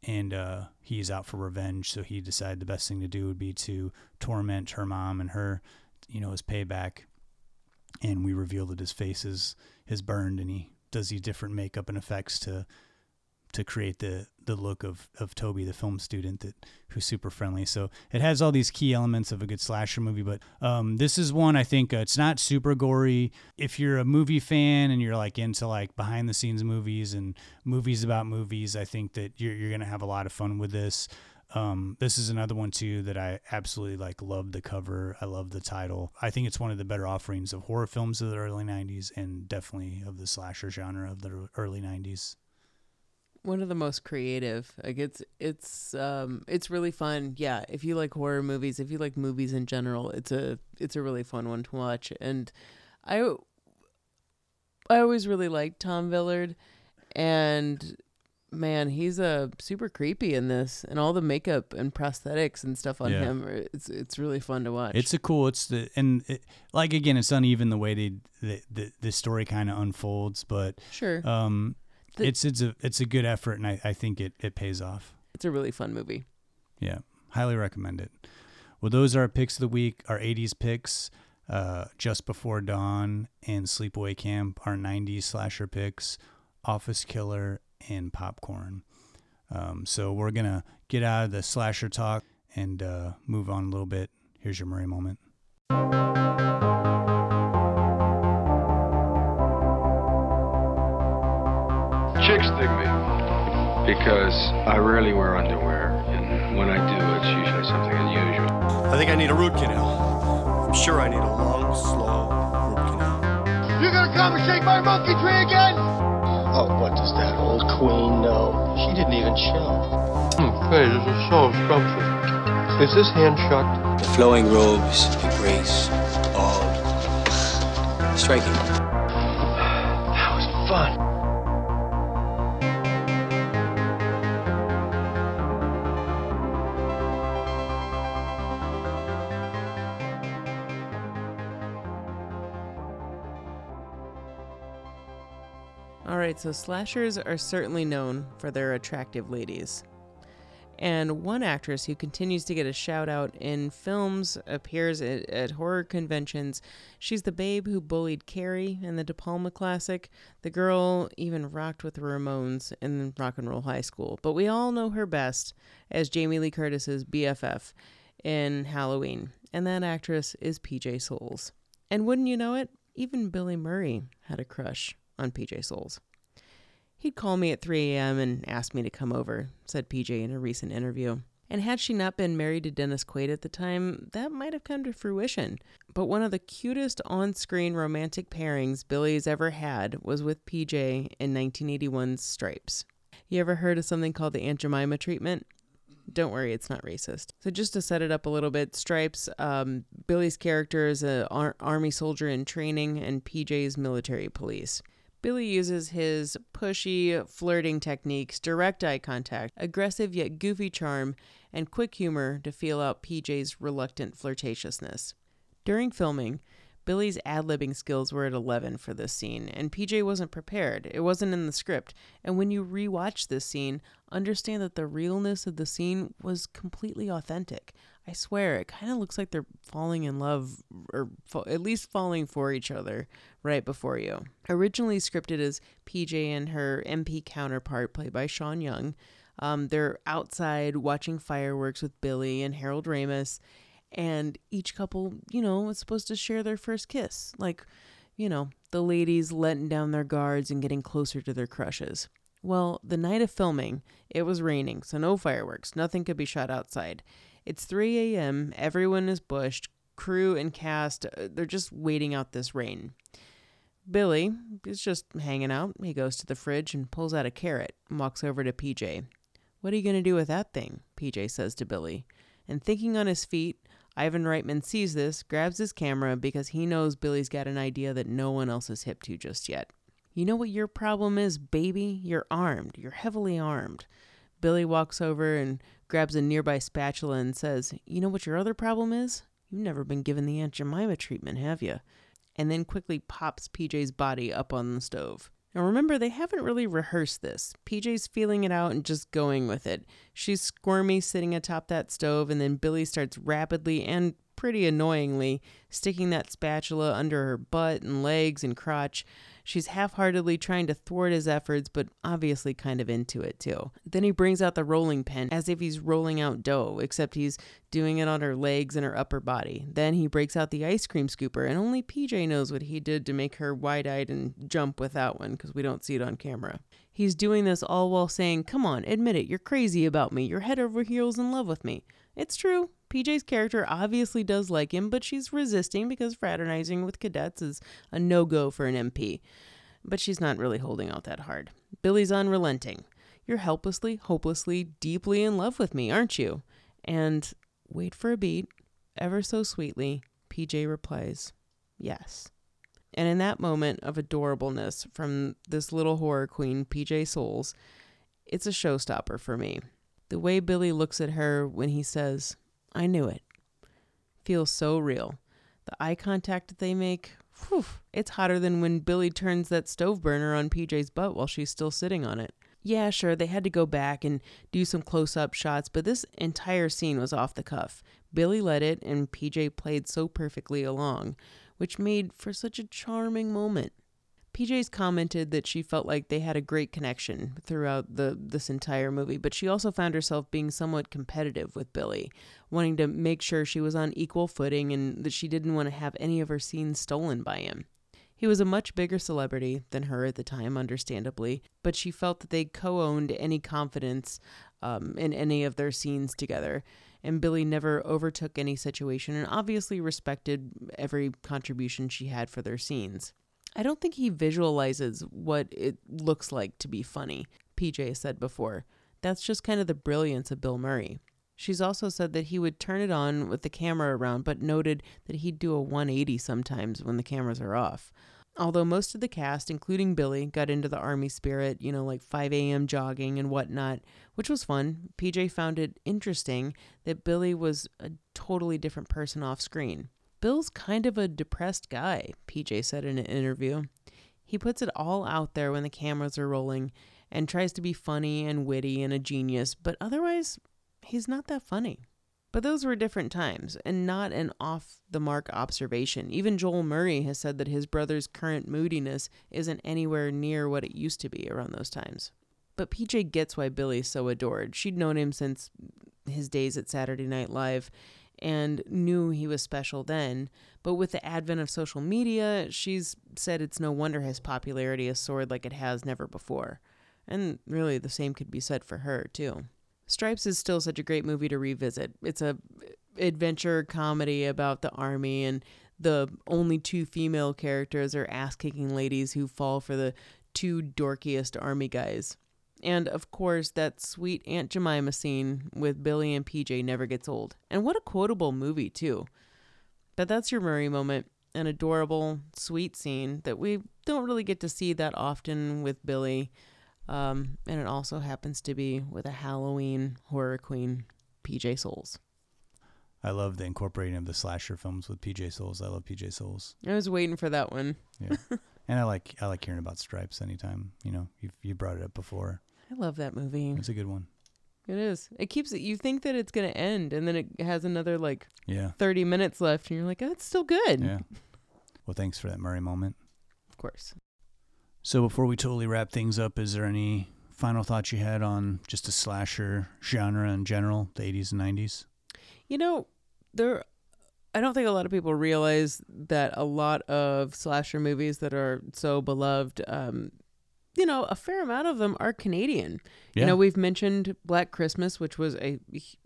and uh, he's out for revenge. So he decided the best thing to do would be to torment her mom and her, you know, as payback. And we reveal that his face is is burned, and he does these different makeup and effects to to create the the look of of Toby, the film student that who's super friendly. So it has all these key elements of a good slasher movie. But um, this is one I think uh, it's not super gory. If you're a movie fan and you're like into like behind the scenes movies and movies about movies, I think that you're you're gonna have a lot of fun with this. Um, this is another one too that I absolutely like. Love the cover. I love the title. I think it's one of the better offerings of horror films of the early '90s and definitely of the slasher genre of the early '90s one of the most creative. Like it's it's um it's really fun. Yeah, if you like horror movies, if you like movies in general, it's a it's a really fun one to watch. And I I always really liked Tom Villard and man, he's a uh, super creepy in this and all the makeup and prosthetics and stuff on yeah. him. It's it's really fun to watch. It's a cool. It's the and it, like again, it's uneven the way they the the, the story kind of unfolds, but sure. Um, the, it's it's a it's a good effort, and I, I think it it pays off. It's a really fun movie. Yeah, highly recommend it. Well, those are our picks of the week. Our '80s picks, uh, Just Before Dawn and Sleepaway Camp. Our '90s slasher picks, Office Killer and Popcorn. Um, so we're gonna get out of the slasher talk and uh, move on a little bit. Here's your Murray moment. chicks dig me because I rarely wear underwear, and when I do, it's usually something unusual. I think I need a root canal. I'm sure I need a long, slow root canal. You gonna come and shake my monkey tree again? Oh, what does that old queen know? She didn't even show. Hmm, hey, this is so scrumptious. Is this hand shucked? The flowing robes, the grace, all striking. That was fun. Right, so slashers are certainly known for their attractive ladies. And one actress who continues to get a shout out in films, appears at, at, horror conventions. She's the babe who bullied Carrie in the De Palma classic. The girl even rocked with the Ramones in Rock and Roll High School. But we all know her best as Jamie Lee Curtis's BFF in Halloween. And that actress is PJ Soles. And wouldn't you know it, even Billy Murray had a crush on PJ Soles. He'd call me at 3 a.m. and ask me to come over, said PJ in a recent interview. And had she not been married to Dennis Quaid at the time, that might have come to fruition. But one of the cutest on screen romantic pairings Billy's ever had was with PJ in 1981's Stripes. You ever heard of something called the Aunt Jemima treatment? Don't worry, it's not racist. So, just to set it up a little bit, Stripes, um, Billy's character is an ar- army soldier in training, and PJ's military police. Billy uses his pushy, flirting techniques, direct eye contact, aggressive yet goofy charm, and quick humor to feel out PJ's reluctant flirtatiousness. During filming, Billy's ad libbing skills were at 11 for this scene, and PJ wasn't prepared. It wasn't in the script. And when you rewatch this scene, understand that the realness of the scene was completely authentic. I swear, it kind of looks like they're falling in love, or at least falling for each other right before you. Originally scripted as PJ and her MP counterpart, played by Sean Young. Um, they're outside watching fireworks with Billy and Harold Ramis, and each couple, you know, is supposed to share their first kiss. Like, you know, the ladies letting down their guards and getting closer to their crushes. Well, the night of filming, it was raining, so no fireworks. Nothing could be shot outside. It's 3 a.m., everyone is bushed, crew and cast, uh, they're just waiting out this rain. Billy is just hanging out. He goes to the fridge and pulls out a carrot and walks over to PJ. What are you going to do with that thing? PJ says to Billy. And thinking on his feet, Ivan Reitman sees this, grabs his camera because he knows Billy's got an idea that no one else is hip to just yet. You know what your problem is, baby? You're armed. You're heavily armed. Billy walks over and grabs a nearby spatula and says, You know what your other problem is? You've never been given the Aunt Jemima treatment, have you? And then quickly pops PJ's body up on the stove. Now remember, they haven't really rehearsed this. PJ's feeling it out and just going with it. She's squirmy sitting atop that stove, and then Billy starts rapidly and pretty annoyingly sticking that spatula under her butt and legs and crotch. She's half heartedly trying to thwart his efforts, but obviously kind of into it too. Then he brings out the rolling pin as if he's rolling out dough, except he's doing it on her legs and her upper body. Then he breaks out the ice cream scooper, and only PJ knows what he did to make her wide eyed and jump with that one because we don't see it on camera. He's doing this all while saying, Come on, admit it, you're crazy about me. You're head over heels in love with me. It's true. PJ's character obviously does like him, but she's resisting because fraternizing with cadets is a no go for an MP. But she's not really holding out that hard. Billy's unrelenting. You're helplessly, hopelessly, deeply in love with me, aren't you? And wait for a beat, ever so sweetly, PJ replies, Yes. And in that moment of adorableness from this little horror queen, PJ Soles, it's a showstopper for me. The way Billy looks at her when he says, I knew it. Feels so real. The eye contact that they make, whew, it's hotter than when Billy turns that stove burner on PJ's butt while she's still sitting on it. Yeah, sure, they had to go back and do some close up shots, but this entire scene was off the cuff. Billy led it, and PJ played so perfectly along, which made for such a charming moment. PJ's commented that she felt like they had a great connection throughout the this entire movie, but she also found herself being somewhat competitive with Billy, wanting to make sure she was on equal footing and that she didn't want to have any of her scenes stolen by him. He was a much bigger celebrity than her at the time, understandably, but she felt that they co owned any confidence um, in any of their scenes together. And Billy never overtook any situation and obviously respected every contribution she had for their scenes. I don't think he visualizes what it looks like to be funny, PJ said before. That's just kind of the brilliance of Bill Murray. She's also said that he would turn it on with the camera around, but noted that he'd do a 180 sometimes when the cameras are off. Although most of the cast, including Billy, got into the army spirit, you know, like 5 a.m. jogging and whatnot, which was fun, PJ found it interesting that Billy was a totally different person off screen. Bill's kind of a depressed guy, PJ said in an interview. He puts it all out there when the cameras are rolling and tries to be funny and witty and a genius, but otherwise, he's not that funny. But those were different times and not an off the mark observation. Even Joel Murray has said that his brother's current moodiness isn't anywhere near what it used to be around those times. But PJ gets why Billy's so adored. She'd known him since his days at Saturday Night Live and knew he was special then. But with the advent of social media, she's said it's no wonder his popularity has soared like it has never before. And really, the same could be said for her, too. Stripes is still such a great movie to revisit. It's a adventure comedy about the army and the only two female characters are ass-kicking ladies who fall for the two dorkiest army guys. And of course, that sweet Aunt Jemima scene with Billy and PJ never gets old. And what a quotable movie, too. But that's your Murray moment, an adorable, sweet scene that we don't really get to see that often with Billy. Um, and it also happens to be with a Halloween horror queen, PJ Soles. I love the incorporating of the slasher films with PJ Soles. I love PJ Soles. I was waiting for that one. Yeah, and I like I like hearing about Stripes anytime. You know, you you brought it up before. I love that movie. It's a good one. It is. It keeps it. You think that it's gonna end, and then it has another like Yeah. thirty minutes left, and you're like, oh, it's still good. Yeah. Well, thanks for that Murray moment. Of course. So before we totally wrap things up, is there any final thoughts you had on just the slasher genre in general, the 80s and 90s? You know, there. I don't think a lot of people realize that a lot of slasher movies that are so beloved, um, you know, a fair amount of them are Canadian. Yeah. You know, we've mentioned Black Christmas, which was a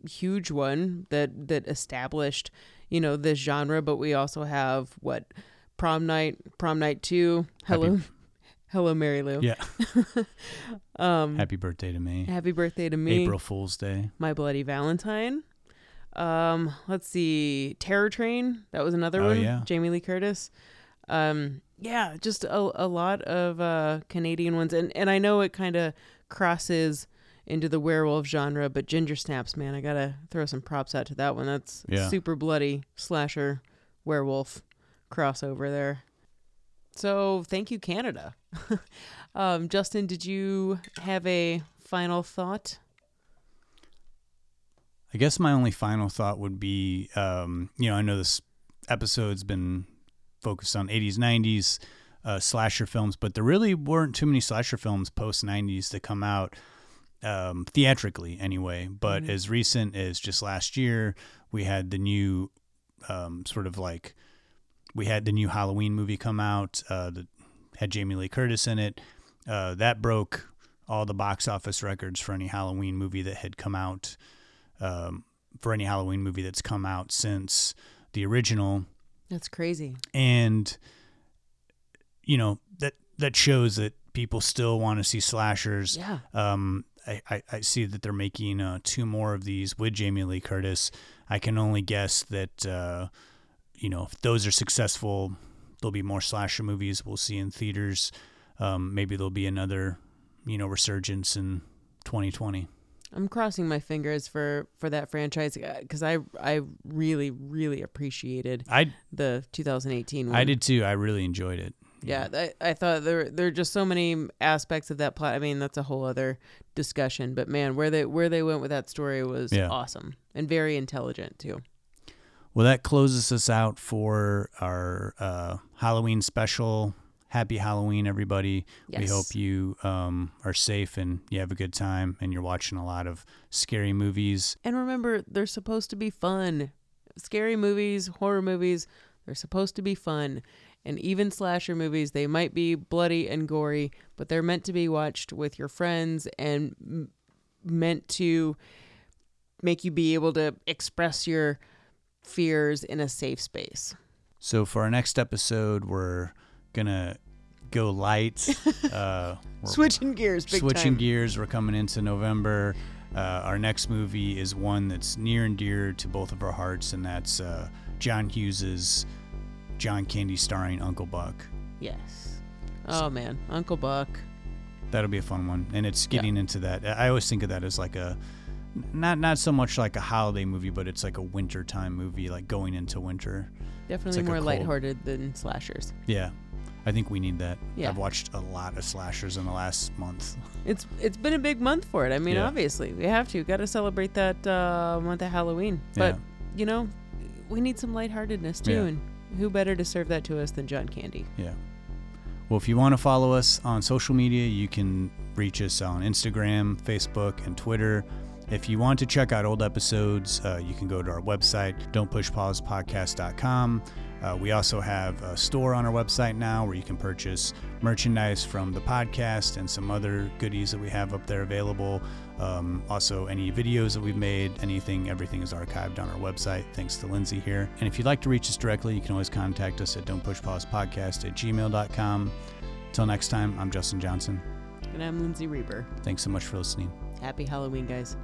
huge one that that established, you know, this genre. But we also have what Prom Night, Prom Night Two, Hello, Happy- Hello, Mary Lou. Yeah. um, Happy birthday to me. Happy birthday to me. April Fool's Day. My Bloody Valentine. Um, let's see, Terror Train. That was another Oh, one. yeah. Jamie Lee Curtis. Um, yeah, just a, a lot of uh, Canadian ones, and and I know it kind of crosses into the werewolf genre, but Ginger Snaps, man, I gotta throw some props out to that one. That's Yeah. super bloody slasher werewolf crossover there. So thank you, Canada. um, Justin, did you have a final thought? I guess my only final thought would be, um, you know, I know this episode's been focused on 80s, 90s uh, slasher films, but there really weren't too many slasher films post 90s to come out um, theatrically anyway. But Mhm. as recent as just last year, we had the new um, sort of like we had the new Halloween movie come out uh, that had Jamie Lee Curtis in it. Uh, that broke all the box office records for any Halloween movie that had come out um, for any Halloween movie that's come out since the original, That's crazy. and you know that that shows that people still want to see slashers. Yeah. Um, I, I, I see that they're making uh, two more of these with Jamie Lee Curtis. I can only guess that uh, you know if those are successful, there'll be more slasher movies we'll see in theaters. Um, maybe there'll be another you know resurgence in 2020. I'm crossing my fingers for for that franchise because I I really really appreciated I the 2018 one. I did too. I really enjoyed it. Yeah, I, I thought there there are just so many aspects of that plot. I mean, that's a whole other discussion. But man, where they where they went with that story was Yeah. awesome and very intelligent too. Well, that closes us out for our uh, Halloween special. Happy Halloween, everybody. We hope you um, are safe and you have a good time and you're watching a lot of scary movies. And remember, they're supposed to be fun. Scary movies, horror movies, they're supposed to be fun. And even slasher movies, they might be bloody and gory, but they're meant to be watched with your friends and m- meant to make you be able to express your fears in a safe space. So, for our next episode, we're to go light. Uh, Switching gears, big switching time. gears. We're coming into November. Uh, our next movie is one that's near and dear to both of our hearts, and that's uh, John Hughes's John Candy starring Uncle Buck. Yes. Oh man, Uncle Buck. That'll be a fun one, and it's getting into that. I always think of that as like a not not so much like a holiday movie, but it's like a wintertime movie, like going into winter. Definitely like more lighthearted than slashers. Yeah, I think we need that. Yeah. I've watched a lot of slashers in the last month. It's it's been a big month for it. I mean, Yeah. obviously we have to got to celebrate that uh, month of Halloween. But Yeah. you know, we need some lightheartedness too, Yeah. and who better to serve that to us than John Candy? Yeah. Well, if you want to follow us on social media, you can reach us on Instagram, Facebook, and Twitter. If you want to check out old episodes, uh, you can go to our website, don'tpushpausepodcast.com. Uh, we also have a store on our website now where you can purchase merchandise from the podcast and some other goodies that we have up there available. Um, also, any videos that we've made, anything, everything is archived on our website. Thanks to Lindsay here. And if you'd like to reach us directly, you can always contact us at don'tpushpausepodcast at gmail.com. Until next time, I'm Justin Johnson. And I'm Lindsay Reber. Thanks so much for listening. Happy Halloween, guys.